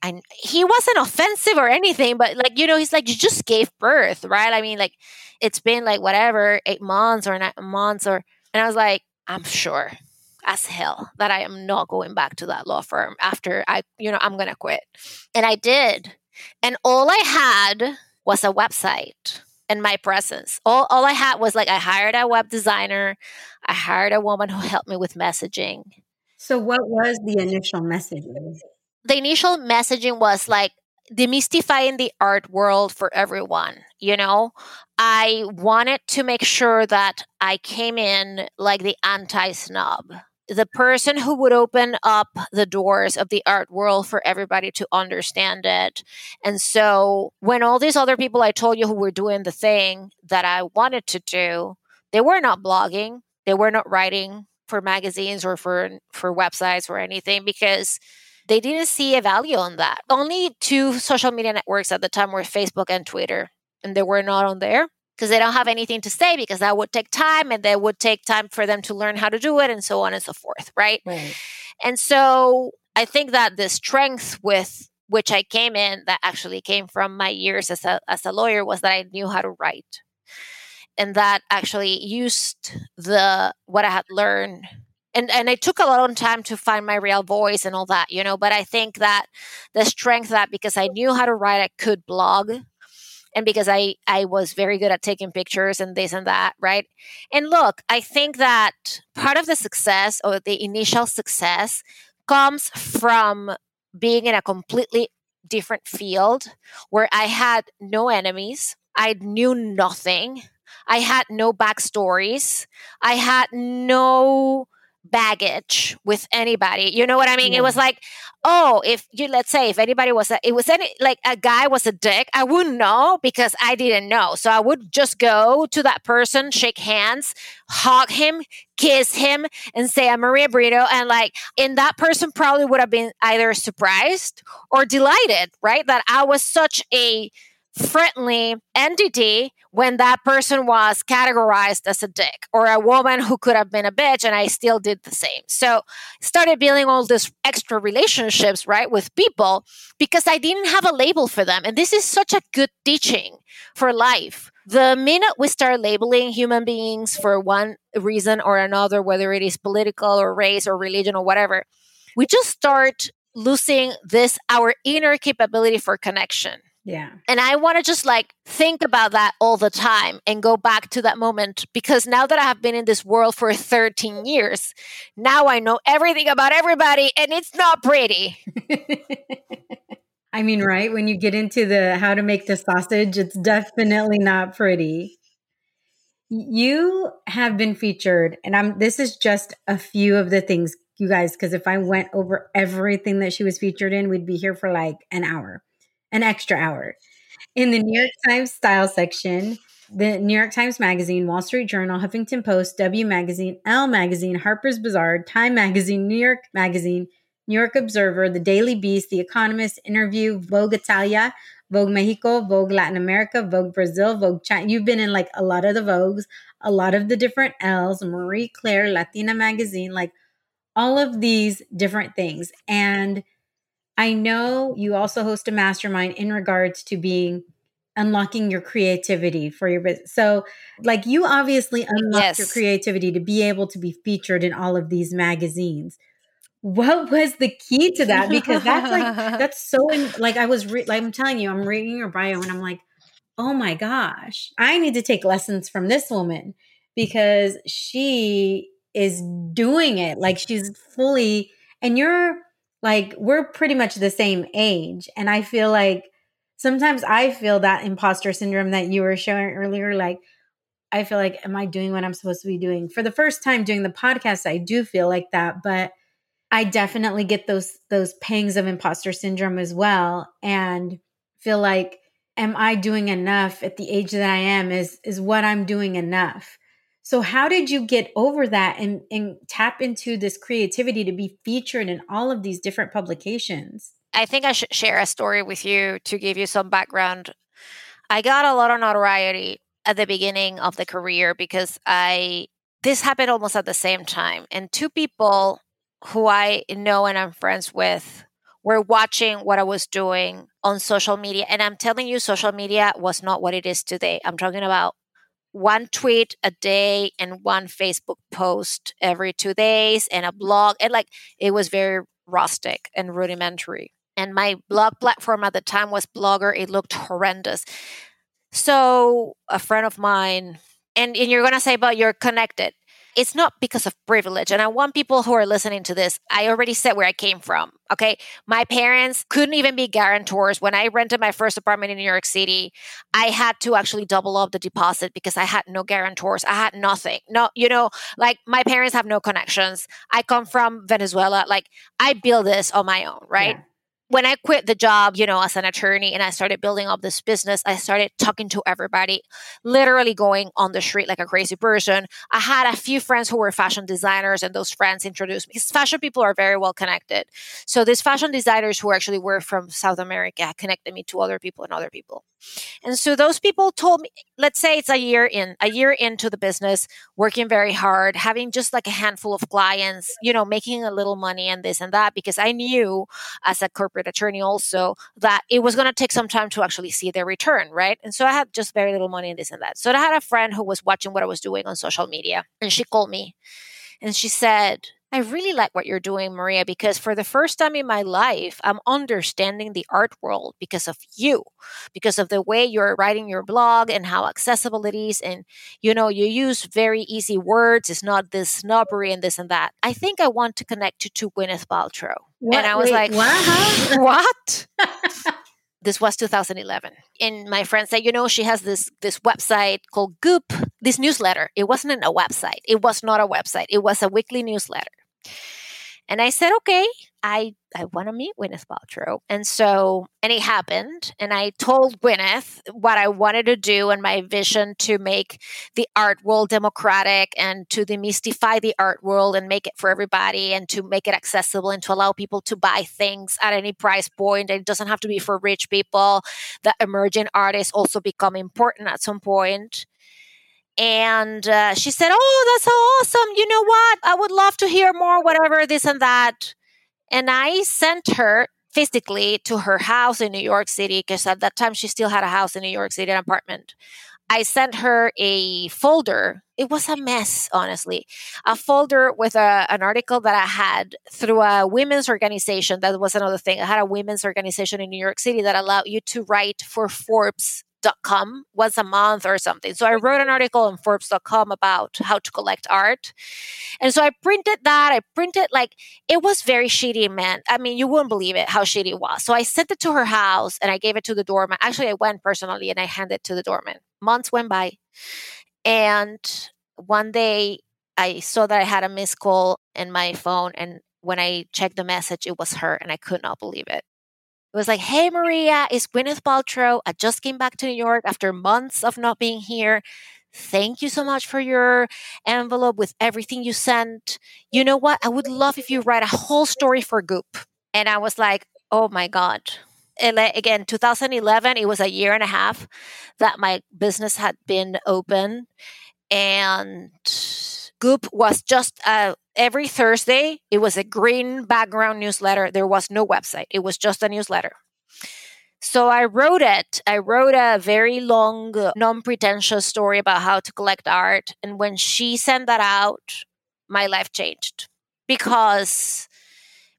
and he wasn't offensive or anything, but like, you know, he's like, You just gave birth, right? I mean, like, it's been like whatever, eight months or nine months, or, and I was like, I'm sure as hell that I am not going back to that law firm after I, you know, I'm going to quit. And I did. And all I had was a website and my presence. All, all I had was like I hired a web designer, I hired a woman who helped me with messaging. So, what was the initial messaging? The initial messaging was like demystifying the art world for everyone. You know, I wanted to make sure that I came in like the anti snob the person who would open up the doors of the art world for everybody to understand it. And so when all these other people I told you who were doing the thing that I wanted to do, they were not blogging, they were not writing for magazines or for for websites or anything because they didn't see a value on that. Only two social media networks at the time were Facebook and Twitter, and they were not on there because they don't have anything to say because that would take time and that would take time for them to learn how to do it and so on and so forth right, right. and so i think that the strength with which i came in that actually came from my years as a, as a lawyer was that i knew how to write and that actually used the what i had learned and and it took a long time to find my real voice and all that you know but i think that the strength that because i knew how to write i could blog and because I I was very good at taking pictures and this and that, right? And look, I think that part of the success or the initial success comes from being in a completely different field where I had no enemies, I knew nothing, I had no backstories, I had no baggage with anybody. You know what I mean? Yeah. It was like, oh, if you let's say if anybody was a, it was any like a guy was a dick, I wouldn't know because I didn't know. So I would just go to that person, shake hands, hug him, kiss him, and say I'm Maria Brito. And like, and that person probably would have been either surprised or delighted, right? That I was such a friendly entity when that person was categorized as a dick or a woman who could have been a bitch and I still did the same. So started building all these extra relationships, right, with people because I didn't have a label for them. And this is such a good teaching for life. The minute we start labeling human beings for one reason or another, whether it is political or race or religion or whatever, we just start losing this our inner capability for connection Yeah. And I want to just like think about that all the time and go back to that moment because now that I have been in this world for 13 years, now I know everything about everybody and it's not pretty. (laughs) I mean, right? When you get into the how to make the sausage, it's definitely not pretty. You have been featured, and I'm this is just a few of the things, you guys, because if I went over everything that she was featured in, we'd be here for like an hour, an extra hour. In the New York Times style section, the New York Times Magazine, Wall Street Journal, Huffington Post, W Magazine, Elle Magazine, Harper's Bazaar, Time Magazine, New York Magazine, New York Observer, The Daily Beast, The Economist, Interview, Vogue Italia, Vogue Mexico, Vogue Latin America, Vogue Brazil, Vogue China. You've been in like a lot of the Vogues, a lot of the different Elles, Marie Claire, Latina Magazine, like all of these different things. And I know you also host a mastermind in regards to being unlocking your creativity for your business. So, like you obviously unlocked yes. your creativity to be able to be featured in all of these magazines what was the key to that because that's like (laughs) that's so in, like i was re- like i'm telling you i'm reading your bio and i'm like oh my gosh i need to take lessons from this woman because she is doing it like she's fully and you're like we're pretty much the same age and i feel like sometimes i feel that imposter syndrome that you were showing earlier like i feel like am i doing what i'm supposed to be doing for the first time doing the podcast i do feel like that but I definitely get those those pangs of imposter syndrome as well and feel like am I doing enough at the age that I am is is what I'm doing enough. So how did you get over that and and tap into this creativity to be featured in all of these different publications? I think I should share a story with you to give you some background. I got a lot of notoriety at the beginning of the career because I this happened almost at the same time and two people who I know and I'm friends with were watching what I was doing on social media. And I'm telling you, social media was not what it is today. I'm talking about one tweet a day and one Facebook post every two days and a blog. And like it was very rustic and rudimentary. And my blog platform at the time was Blogger. It looked horrendous. So a friend of mine, and, and you're going to say, but you're connected it's not because of privilege. And I want people who are listening to this, I already said where I came from. Okay. My parents couldn't even be guarantors. When I rented my first apartment in New York City, I had to actually double up the deposit because I had no guarantors. I had nothing. No, you know, like my parents have no connections. I come from Venezuela. Like I build this on my own, right? Yeah when I quit the job, you know, as an attorney and I started building up this business, I started talking to everybody, literally going on the street like a crazy person. I had a few friends who were fashion designers, and those friends introduced me because fashion people are very well connected. So these fashion designers who actually were from South America connected me to other people and other people. And so those people told me, let's say it's a year in, a year into the business, working very hard, having just like a handful of clients, you know, making a little money and this and that, because I knew as a corporate attorney also that it was going to take some time to actually see their return, right? And so I had just very little money in this and that. So I had a friend who was watching what I was doing on social media and she called me and she said, I really like what you're doing, Maria, because for the first time in my life, I'm understanding the art world because of you, because of the way you're writing your blog and how accessible it is. And, you know, you use very easy words. It's not this snobbery and this and that. I think I want to connect you to Gwyneth Paltrow. What? And I was Wait, like, what? (laughs) (laughs) what? (laughs) this was 2011 and my friend said you know she has this this website called goop this newsletter it wasn't a website it was not a website it was a weekly newsletter and I said, okay, I, I want to meet Gwyneth Paltrow. And so, and it happened. And I told Gwyneth what I wanted to do and my vision to make the art world democratic and to demystify the art world and make it for everybody and to make it accessible and to allow people to buy things at any price point. It doesn't have to be for rich people. The emerging artists also become important at some point. And uh, she said, Oh, that's so awesome. You know what? I would love to hear more, whatever, this and that. And I sent her physically to her house in New York City because at that time she still had a house in New York City, an apartment. I sent her a folder. It was a mess, honestly. A folder with a, an article that I had through a women's organization. That was another thing. I had a women's organization in New York City that allowed you to write for Forbes com once a month or something. So I wrote an article on Forbes.com about how to collect art. And so I printed that. I printed like it was very shitty, man. I mean, you wouldn't believe it how shitty it was. So I sent it to her house and I gave it to the doorman. Actually, I went personally and I handed it to the doorman. Months went by. And one day I saw that I had a missed call in my phone. And when I checked the message, it was her and I could not believe it. It was like, hey, Maria, it's Gwyneth Paltrow. I just came back to New York after months of not being here. Thank you so much for your envelope with everything you sent. You know what? I would love if you write a whole story for Goop. And I was like, oh my God. And again, 2011, it was a year and a half that my business had been open. And Goop was just uh, every Thursday. It was a green background newsletter. There was no website, it was just a newsletter. So I wrote it. I wrote a very long, non pretentious story about how to collect art. And when she sent that out, my life changed because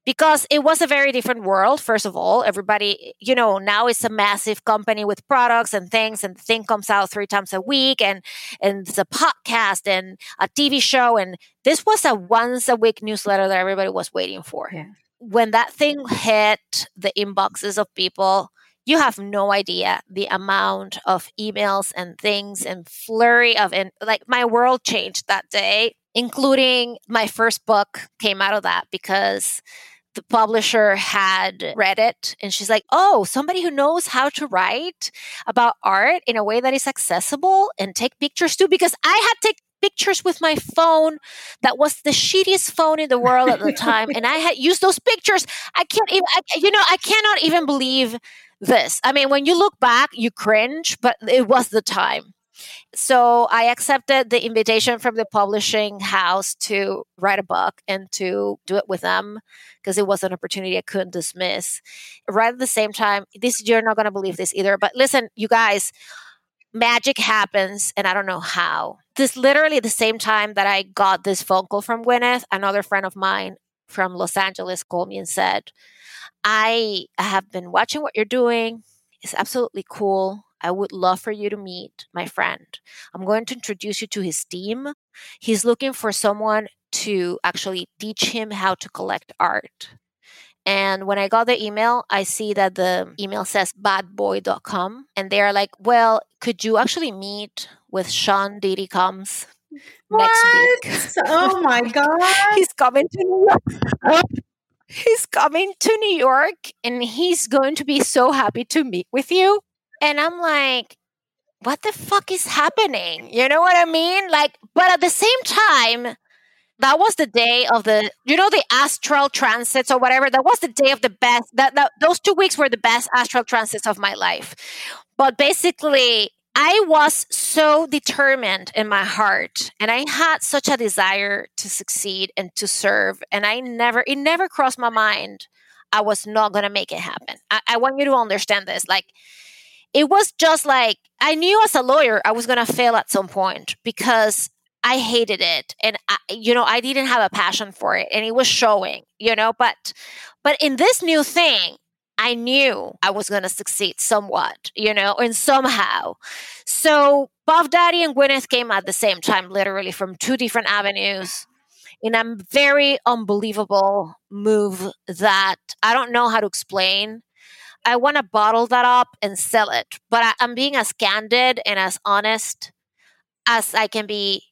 because it was a very different world first of all everybody you know now it's a massive company with products and things and the thing comes out three times a week and and it's a podcast and a tv show and this was a once a week newsletter that everybody was waiting for yeah. when that thing hit the inboxes of people you have no idea the amount of emails and things and flurry of and like my world changed that day including my first book came out of that because the publisher had read it and she's like, Oh, somebody who knows how to write about art in a way that is accessible and take pictures too. Because I had to take pictures with my phone that was the shittiest phone in the world at the time. and I had used those pictures. I can't even, I, you know, I cannot even believe this. I mean, when you look back, you cringe, but it was the time. So I accepted the invitation from the publishing house to write a book and to do it with them because it was an opportunity I couldn't dismiss. Right at the same time, this you're not going to believe this either, but listen, you guys, magic happens and I don't know how. This literally the same time that I got this phone call from Gwyneth, another friend of mine from Los Angeles called me and said, I have been watching what you're doing. It's absolutely cool. I would love for you to meet my friend. I'm going to introduce you to his team. He's looking for someone to actually teach him how to collect art. And when I got the email, I see that the email says badboy.com. And they're like, well, could you actually meet with Sean Diddy Combs next week? Oh my (laughs) God. he's coming to New York. (laughs) he's coming to New York and he's going to be so happy to meet with you. And I'm like, what the fuck is happening? You know what I mean? Like, but at the same time, that was the day of the, you know, the astral transits or whatever. That was the day of the best. That, that those two weeks were the best astral transits of my life. But basically, I was so determined in my heart, and I had such a desire to succeed and to serve, and I never, it never crossed my mind I was not going to make it happen. I, I want you to understand this. Like, it was just like I knew as a lawyer I was going to fail at some point because I hated it. And I, you know I didn't have a passion for it and it was showing you know but but in this new thing I knew I was going to succeed somewhat you know and somehow. So Puff Daddy and Gwyneth came at the same time literally from two different avenues. In a very unbelievable move that I don't know how to explain I want to bottle that up and sell it. But I, I'm being as candid and as honest as I can be.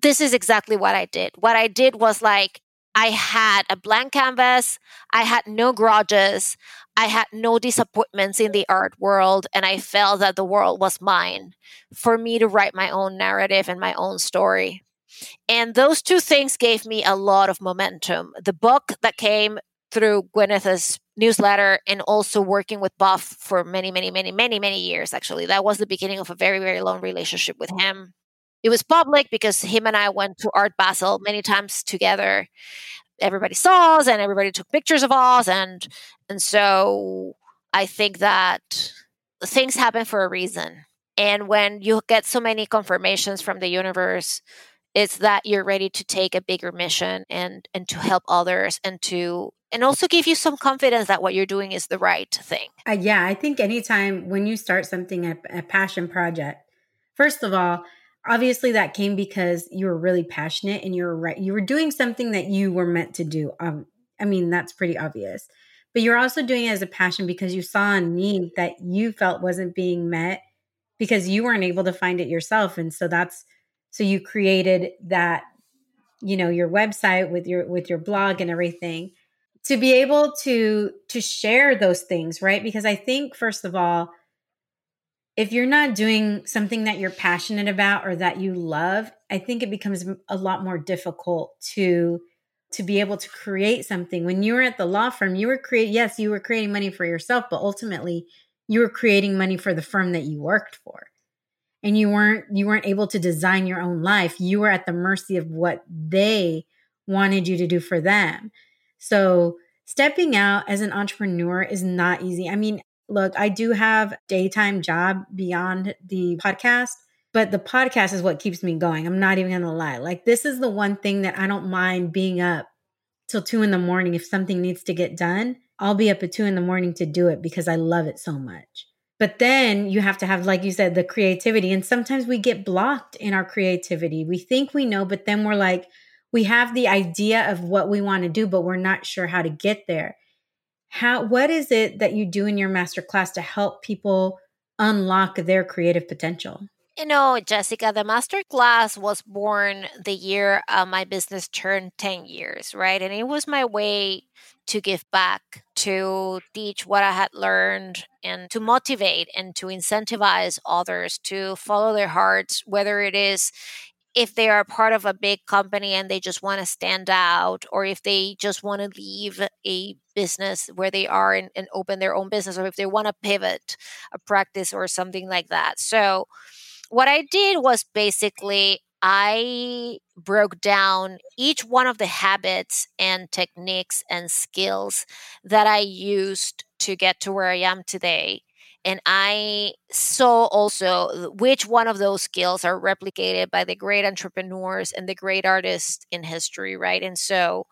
This is exactly what I did. What I did was like, I had a blank canvas. I had no grudges. I had no disappointments in the art world. And I felt that the world was mine for me to write my own narrative and my own story. And those two things gave me a lot of momentum. The book that came through Gwyneth's newsletter and also working with Puff for many, many, many, many, many years, actually. That was the beginning of a very, very long relationship with oh. him. It was public because him and I went to Art Basel many times together. Everybody saw us and everybody took pictures of us. And, and so I think that things happen for a reason. And when you get so many confirmations from the universe, it's that you're ready to take a bigger mission and and to help others and to and also give you some confidence that what you're doing is the right thing. Uh, yeah, I think anytime when you start something a, a passion project, first of all, obviously that came because you were really passionate and you were right. You were doing something that you were meant to do. Um, I mean, that's pretty obvious. But you're also doing it as a passion because you saw a need that you felt wasn't being met because you weren't able to find it yourself. And so that's so you created that, you know, your website with your with your blog and everything to be able to to share those things, right? Because I think first of all, if you're not doing something that you're passionate about or that you love, I think it becomes a lot more difficult to to be able to create something. When you were at the law firm, you were create yes, you were creating money for yourself, but ultimately you were creating money for the firm that you worked for. And you weren't you weren't able to design your own life. You were at the mercy of what they wanted you to do for them. So stepping out as an entrepreneur is not easy. I mean, look, I do have daytime job beyond the podcast, but the podcast is what keeps me going. I'm not even going to lie. Like this is the one thing that I don't mind being up till two in the morning. If something needs to get done, I'll be up at two in the morning to do it because I love it so much. But then you have to have, like you said, the creativity. And sometimes we get blocked in our creativity. We think we know, but then we're like, we have the idea of what we want to do, but we're not sure how to get there. How what is it that you do in your master class to help people unlock their creative potential? You know jessica the master class was born the year uh, my business turned 10 years right? And it was my way to give back to teach what i had learned and to motivate and to incentivize others to follow their hearts whether it is if they are part of a big company and they just want to stand out, or if they just want to leave a business where they are and, and open their own business, or if they want to pivot a practice or something like that. So, what I did was basically I broke down each one of the habits and techniques and skills that I used to get to where I am today and I saw also which one of those skills are replicated by the great entrepreneurs and the great artists in history, right? And so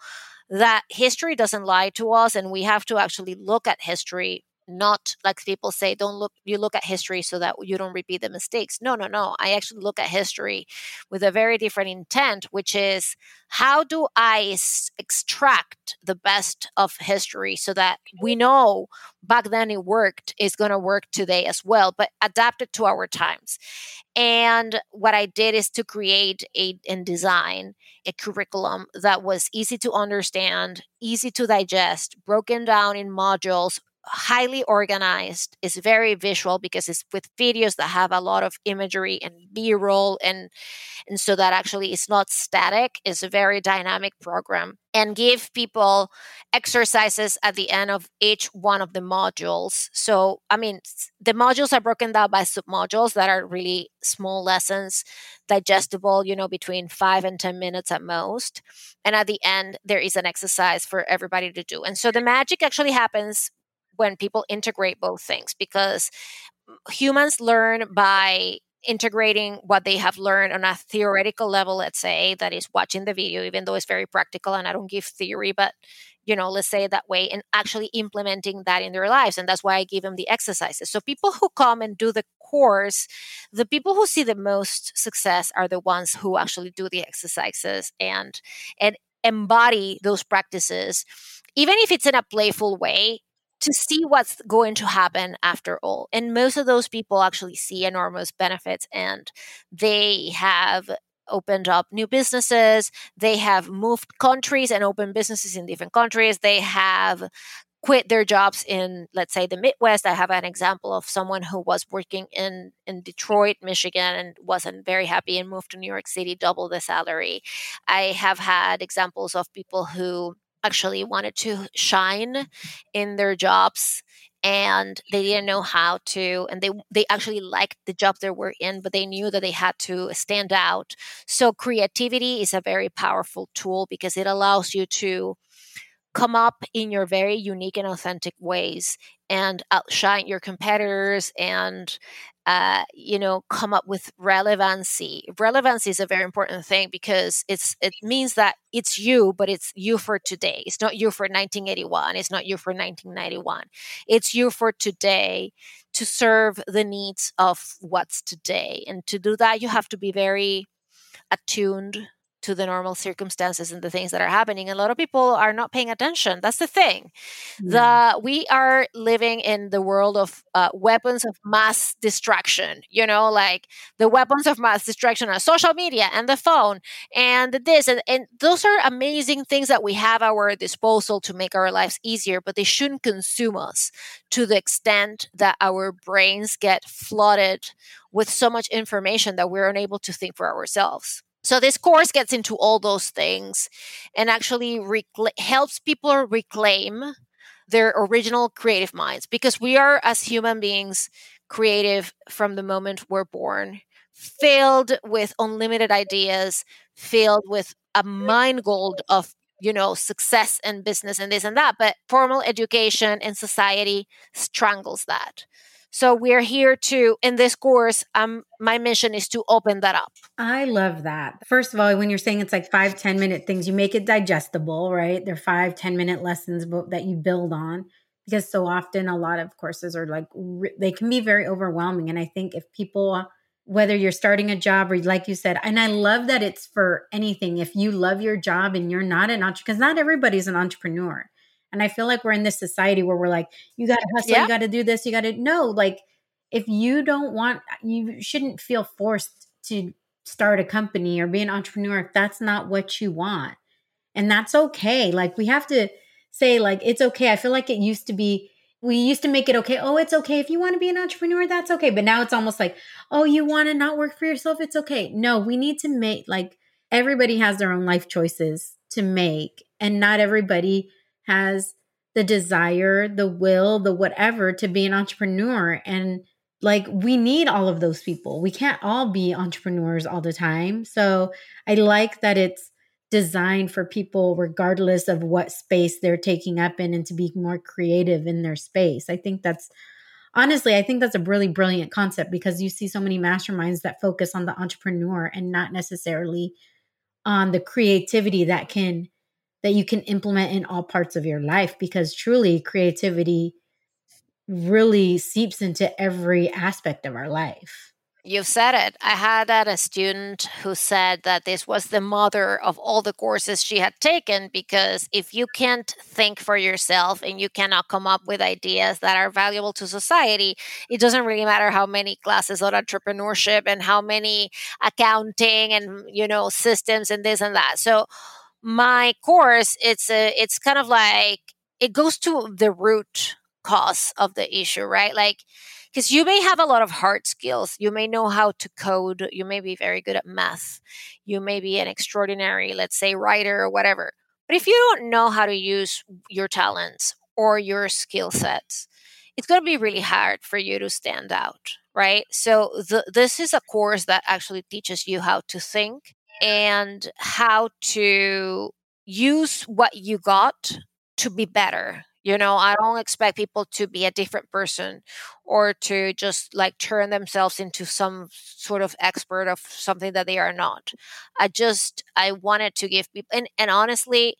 that history doesn't lie to us, and we have to actually look at history not like people say don't look you look at history so that you don't repeat the mistakes. No no no i actually look at history with a very different intent which is how do i s- extract the best of history so that we know back then it worked is going to work today as well but adapted to our times. And what i did is to create a and design a curriculum that was easy to understand easy to digest broken down in modules highly organized it's very visual because it's with videos that have a lot of imagery and b-roll and and so that actually is not static it's a very dynamic program and give people exercises at the end of each one of the modules. So i mean the modules are broken down by submodules that are really small lessons digestible you know between 5 and 10 minutes at most and at the end there is an exercise for everybody to do and so the magic actually happens when people integrate both things because humans learn by integrating what they have learned on a theoretical level let's say that is watching the video even though it's very practical and i don't give theory but you know let's say that way and actually implementing that in their lives and that's why i give them the exercises. So people who come and do the course the people who see the most success are the ones who actually do the exercises and and embody those practices even if it's in a playful way to see what's going to happen after all. And most of those people actually see enormous benefits and they have opened up new businesses, they have moved countries and opened businesses in different countries, they have quit their jobs in let's say the midwest i have an example of someone who was working in in detroit michigan and wasn't very happy and moved to new york city double the salary i have had examples of people who actually wanted to shine in their jobs and they didn't know how to and they they actually liked the job they were in but they knew that they had to stand out. So creativity is a very powerful tool because it allows you to come up in your very unique and authentic ways and outshine your competitors and uh, you know come up with relevancy. Relevancy is a very important thing because it's it means that it's you but it's you for today. It's not you for 1981 it's not you for 1991 it's you for today to serve the needs of what's today. And to do that you have to be very attuned to the normal circumstances and the things that are happening. A lot of people are not paying attention. That's the thing. The we are living in the world of uh, weapons of mass destruction. You know, like the weapons of mass destruction are social media and the phone and this and, and those are amazing things that we have at our disposal to make our lives easier, but they shouldn't consume us to the extent that our brains get flooded with so much information that we're unable to think for ourselves. So this course gets into all those things and actually recla- helps people reclaim their original creative minds because we are as human beings creative from the moment we're born filled with unlimited ideas filled with a mind gold of you know success and business and this and that but formal education and society strangles that so we're here to in this course. Um, my mission is to open that up. I love that. First of all, when you're saying it's like five ten minute things, you make it digestible, right? They're five ten minute lessons that you build on because so often a lot of courses are like they can be very overwhelming. And I think if people whether you're starting a job or like you said and i love that it's for anything if you love your job and you're not an entrepreneur because not everybody's an entrepreneur and I feel like we're in this society where we're like, you got to hustle, yeah. you got to do this, you got to no, like if you don't want, you shouldn't feel forced to start a company or be an entrepreneur if that's not what you want. And that's okay. Like we have to say like it's okay. I feel like it used to be we used to make it okay. Oh, it's okay if you want to be an entrepreneur, that's okay. But now it's almost like, oh, you want to not work for yourself, it's okay. No, we need to make like everybody has their own life choices to make and not everybody has the desire, the will, the whatever to be an entrepreneur. And like we need all of those people. We can't all be entrepreneurs all the time. So I like that it's designed for people regardless of what space they're taking up in and to be more creative in their space. I think that's honestly, I think that's a really brilliant concept because you see so many masterminds that focus on the entrepreneur and not necessarily on the creativity that can that you can implement in all parts of your life because truly creativity really seeps into every aspect of our life. You've said it. I had a student who said that this was the mother of all the courses she had taken because if you can't think for yourself and you cannot come up with ideas that are valuable to society, it doesn't really matter how many classes on entrepreneurship and how many accounting and you know systems and this and that. So my course it's a it's kind of like it goes to the root cause of the issue right? Like because you may have a lot of hard skills you may know how to code you may be very good at math you may be an extraordinary let's say writer or whatever but if you don't know how to use your talents or your skill sets it's going to be really hard for you to stand out right? So the, this is a course that actually teaches you how to think and how to use what you got to be better. You know, I don't expect people to be a different person or to just like turn themselves into some sort of expert of something that they are not. I just I wanted to give people and, and honestly,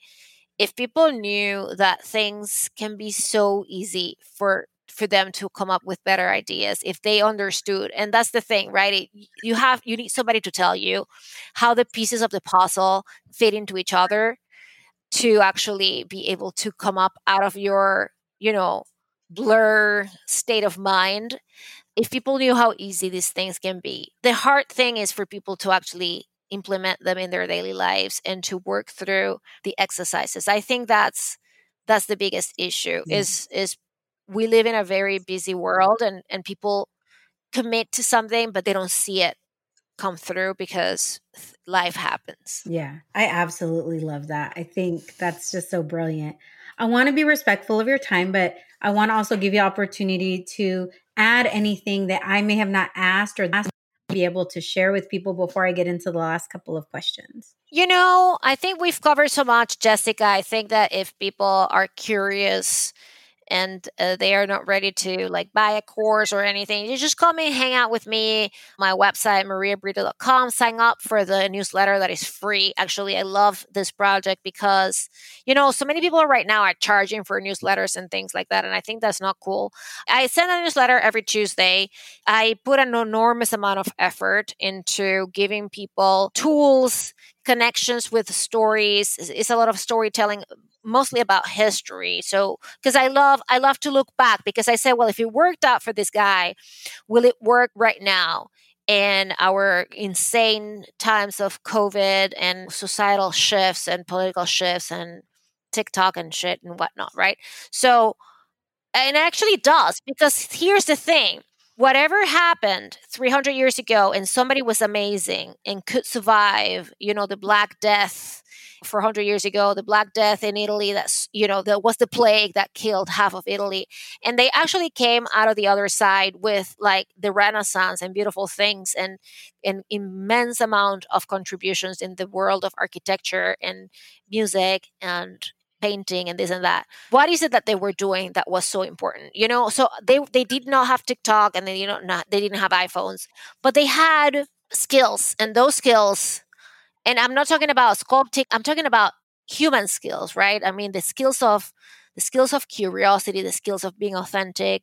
if people knew that things can be so easy for for them to come up with better ideas if they understood and that's the thing right? It, you have you need somebody to tell you how the pieces of the puzzle fit into each other to actually be able to come up out of your you know blur state of mind. If people knew how easy these things can be the hard thing is for people to actually implement them in their daily lives and to work through the exercises. I think that's that's the biggest issue mm. is is we live in a very busy world and, and people commit to something but they don't see it come through because life happens. Yeah, I absolutely love that. I think that's just so brilliant. I want to be respectful of your time, but I want to also give you opportunity to add anything that I may have not asked or asked be able to share with people before I get into the last couple of questions? You know, I think we've covered so much, Jessica. I think that if people are curious, and uh, they are not ready to like buy a course or anything, you just come and hang out with me. My website, mariabrito.com, sign up for the newsletter that is free. Actually, I love this project because, you know, so many people right now are charging for newsletters and things like that. And I think that's not cool. I send a newsletter every Tuesday. I put an enormous amount of effort into giving people tools, connections with stories. It's a lot of storytelling mostly about history. So because i love i love to look back because i say well if it worked out for this guy will it work right now? In our insane times of covid and societal shifts and political shifts and tiktok and shit and whatnot right? So and it actually does because here's the thing whatever happened 300 years ago and somebody was amazing and could survive you know the black death 400 years ago, the Black Death in Italy. That's you know that was the plague that killed half of Italy, and they actually came out of the other side with like the Renaissance and beautiful things and an immense amount of contributions in the world of architecture and music and painting and this and that. What is it that they were doing that was so important you know? So they they did not have tiktok and they you know not they didn't have iphones but they had skills and those skills and i'm not talking about sculpting i'm talking about human skills right? I mean the skills of the skills of curiosity the skills of being authentic.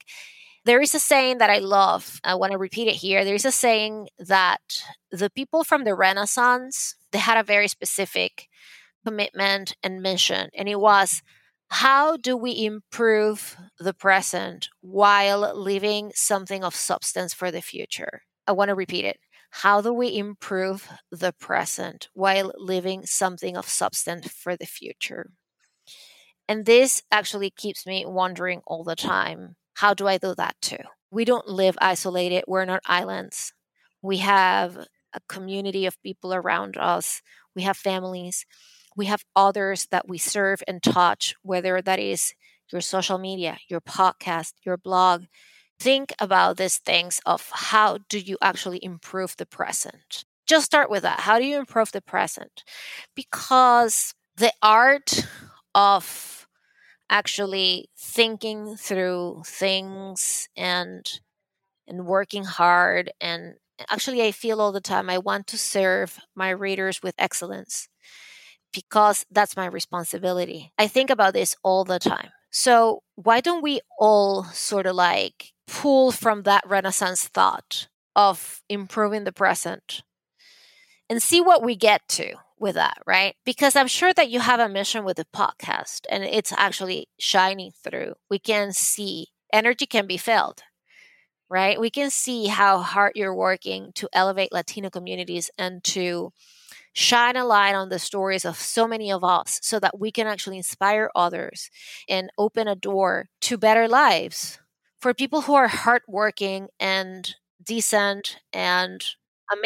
There is a saying that i love i want to repeat it here. There is a saying that the people from the renaissance they had a very specific commitment and mission and it was how do we improve the present while leaving something of substance for the future i want to repeat it how do we improve the present while leaving something of substance for the future? And this actually keeps me wondering all the time how do I do that too? We don't live isolated, we're not islands. We have a community of people around us, we have families, we have others that we serve and touch, whether that is your social media, your podcast, your blog, think about these things of how do you actually improve the present? Just start with that. How do you improve the present? Because the art of actually thinking through things and and working hard and actually i feel all the time i want to serve my readers with excellence because that's my responsibility i think about this all the time so why don't we all sort of like pull from that Renaissance thought of improving the present and see what we get to with that, right? Because I'm sure that you have a mission with the podcast and it's actually shining through. We can see energy can be felt, right? We can see how hard you're working to elevate Latino communities and to shine a light on the stories of so many of us so that we can actually inspire others and open a door to better lives for people who are hardworking and decent and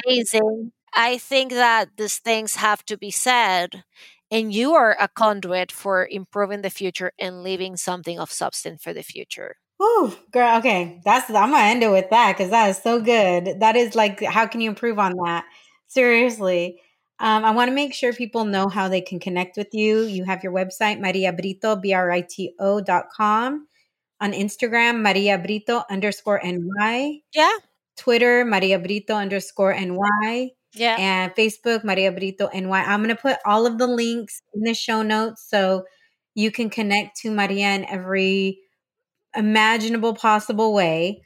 amazing. I think that these things have to be said. And you are a conduit for improving the future and leaving something of substance for the future. Oh, girl. Okay. That's, I'm to end it with that because that is so good. That is like, how can you improve on that? Seriously. Um, I want to make sure people know how they can connect with you. You have your website, Maria Brito, B R I T O dot com. On Instagram, Maria Brito underscore NY. Yeah. Twitter, Maria Brito underscore NY. Yeah. And Facebook, Maria Brito NY. I'm going to put all of the links in the show notes so you can connect to Maria in every imaginable possible way.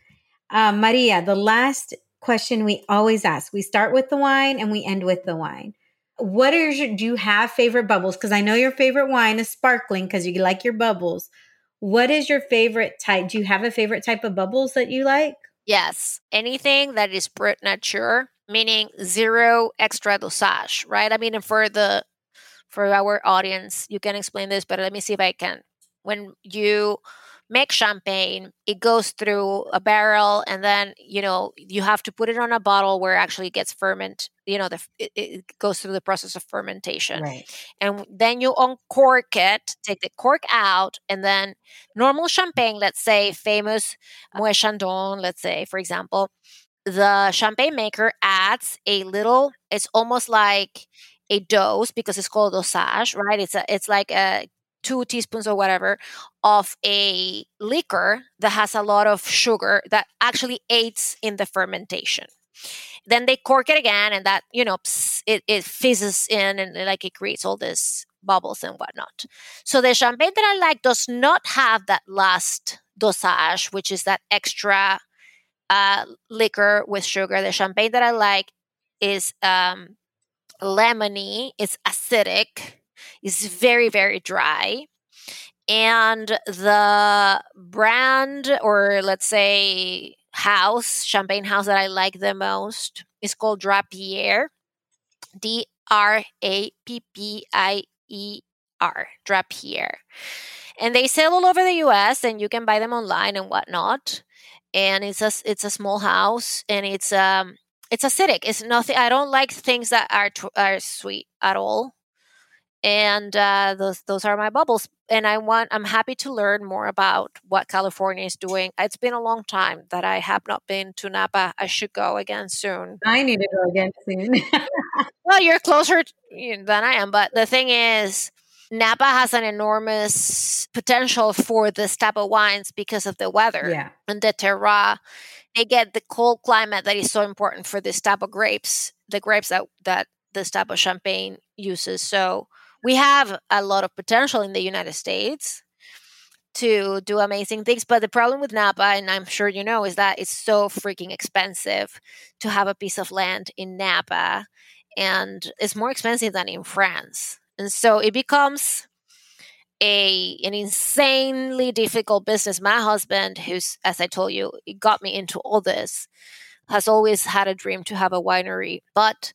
Uh, Maria, the last question we always ask we start with the wine and we end with the wine what are your do you have favorite bubbles? Because i know your favorite wine is sparkling because you like your bubbles. What is your favorite type do you have a favorite type of bubbles that you like? Yes anything that is brut nature meaning zero extra dosage right? I mean for the for our audience you can explain this but let me see if i can. When you make champagne it goes through a barrel and then you know you have to put it on a bottle where actually it actually gets ferment you know the it, it goes through the process of fermentation right and then you uncork it take the cork out and then normal champagne let's say famous Moet Chandon let's say for example the champagne maker adds a little, it's almost like a dose because it's called dosage, right? It's a, it's like a two teaspoons or whatever of a liquor that has a lot of sugar that actually aids in the fermentation. Then they cork it again, and that you know it, it fizzes in, and like it creates all this bubbles and whatnot. So the champagne that I like does not have that last dosage, which is that extra uh, liquor with sugar. The champagne that I like is um, lemony, it's acidic, it's very, very dry. And the brand, or let's say house, champagne house that I like the most is called Drapier. D R A P P I E R, Drapier. And they sell all over the US and you can buy them online and whatnot. And it's a, it's a small house and it's um it's acidic. It's nothing. I don't like things that are are sweet at all and uh, those those are my bubbles and i want i'm happy to learn more about what california is doing. It's been a long time that i have not been to napa. I should go again soon. I need to go again soon. (laughs) Well you're closer than i am but the thing is napa has an enormous potential for this type of wines because of the weather yeah. and the terroir. They get the cold climate that is so important for this type of grapes the grapes that that this type of champagne uses. So we have a lot of potential in the United States to do amazing things. But the problem with Napa, and I'm sure you know, is that it's so freaking expensive to have a piece of land in Napa. And it's more expensive than in France. And so it becomes a an insanely difficult business. My husband, who's as I told you, got me into all this, has always had a dream to have a winery. But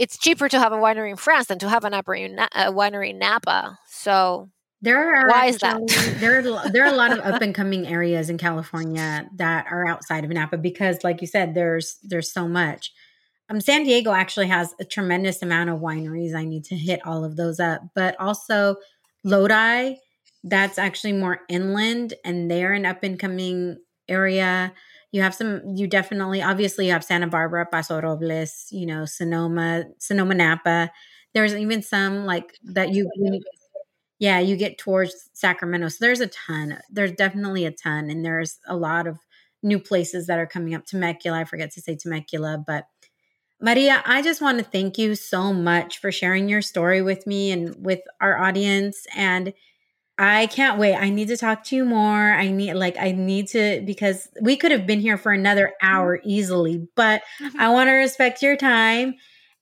it's cheaper to have a winery in France than to have an winery in, a winery in Napa. So there are why actually, is that? there are there are a lot of up and (laughs) coming areas in California that are outside of Napa because, like you said, there's there's so much. Um, San Diego actually has a tremendous amount of wineries. I need to hit all of those up, but also Lodi, that's actually more inland, and they're an up and coming area. You have some, you definitely, obviously, you have Santa Barbara, Paso Robles, you know, Sonoma, Sonoma Napa. There's even some like that you, yeah, you get towards Sacramento. So there's a ton. There's definitely a ton. And there's a lot of new places that are coming up. Temecula, I forget to say Temecula, but Maria, I just want to thank you so much for sharing your story with me and with our audience. And I can't wait. I need to talk to you more. I need like I need to because we could have been here for another mm-hmm. hour easily, but mm-hmm. I want to respect your time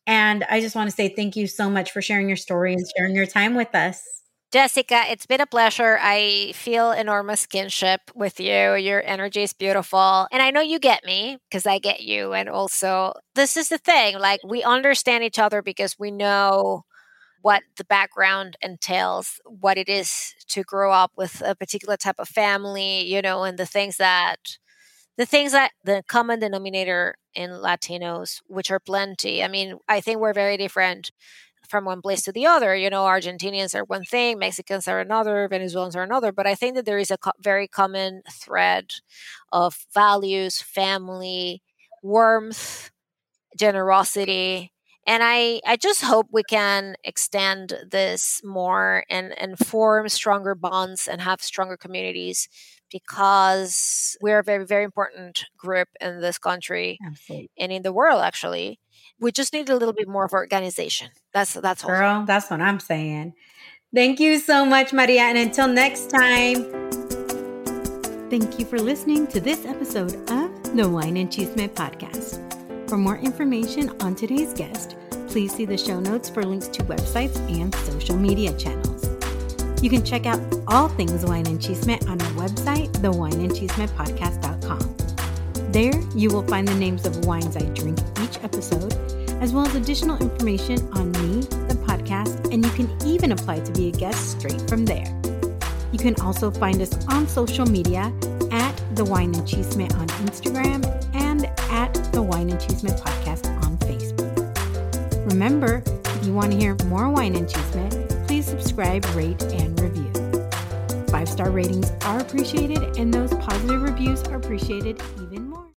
and I just want to say thank you so much for sharing your story and sharing your time with us. Jessica, it's been a pleasure. I feel enormous kinship with you. Your energy is beautiful. And I know you get me because I get you. And also, this is the thing like, we understand each other because we know what the background entails, what it is to grow up with a particular type of family, you know, and the things that the things that the common denominator in Latinos, which are plenty. I mean, I think we're very different from one place to the other. You know, Argentinians are one thing, Mexicans are another, Venezuelans are another. But I think that there is a co- very common thread of values, family, warmth, generosity, and i i just hope we can extend this more and and form stronger bonds and have stronger communities because we're a very very important group in this country Absolutely. and in the world actually. We just need a little bit more of organization. That's that's all. Girl that's what i'm saying. Thank you so much maria and until next time. Thank you for listening to this episode of the wine and Cheese chisme podcast for more information on today's guest, please see the show notes for links to websites and social media channels. You can check out all things Wine and Chisme on our website, thewineandchismepodcast.com. There, you will find the names of wines I drink each episode, as well as additional information on me, the podcast, and you can even apply to be a guest straight from there. You can also find us on social media at The Wine and Chisme on Instagram and at The Wine and Chisme Podcast on Facebook. Remember, if you want to hear more Wine and Chisme, please subscribe, rate, and review. Five star ratings are appreciated, and those positive reviews are appreciated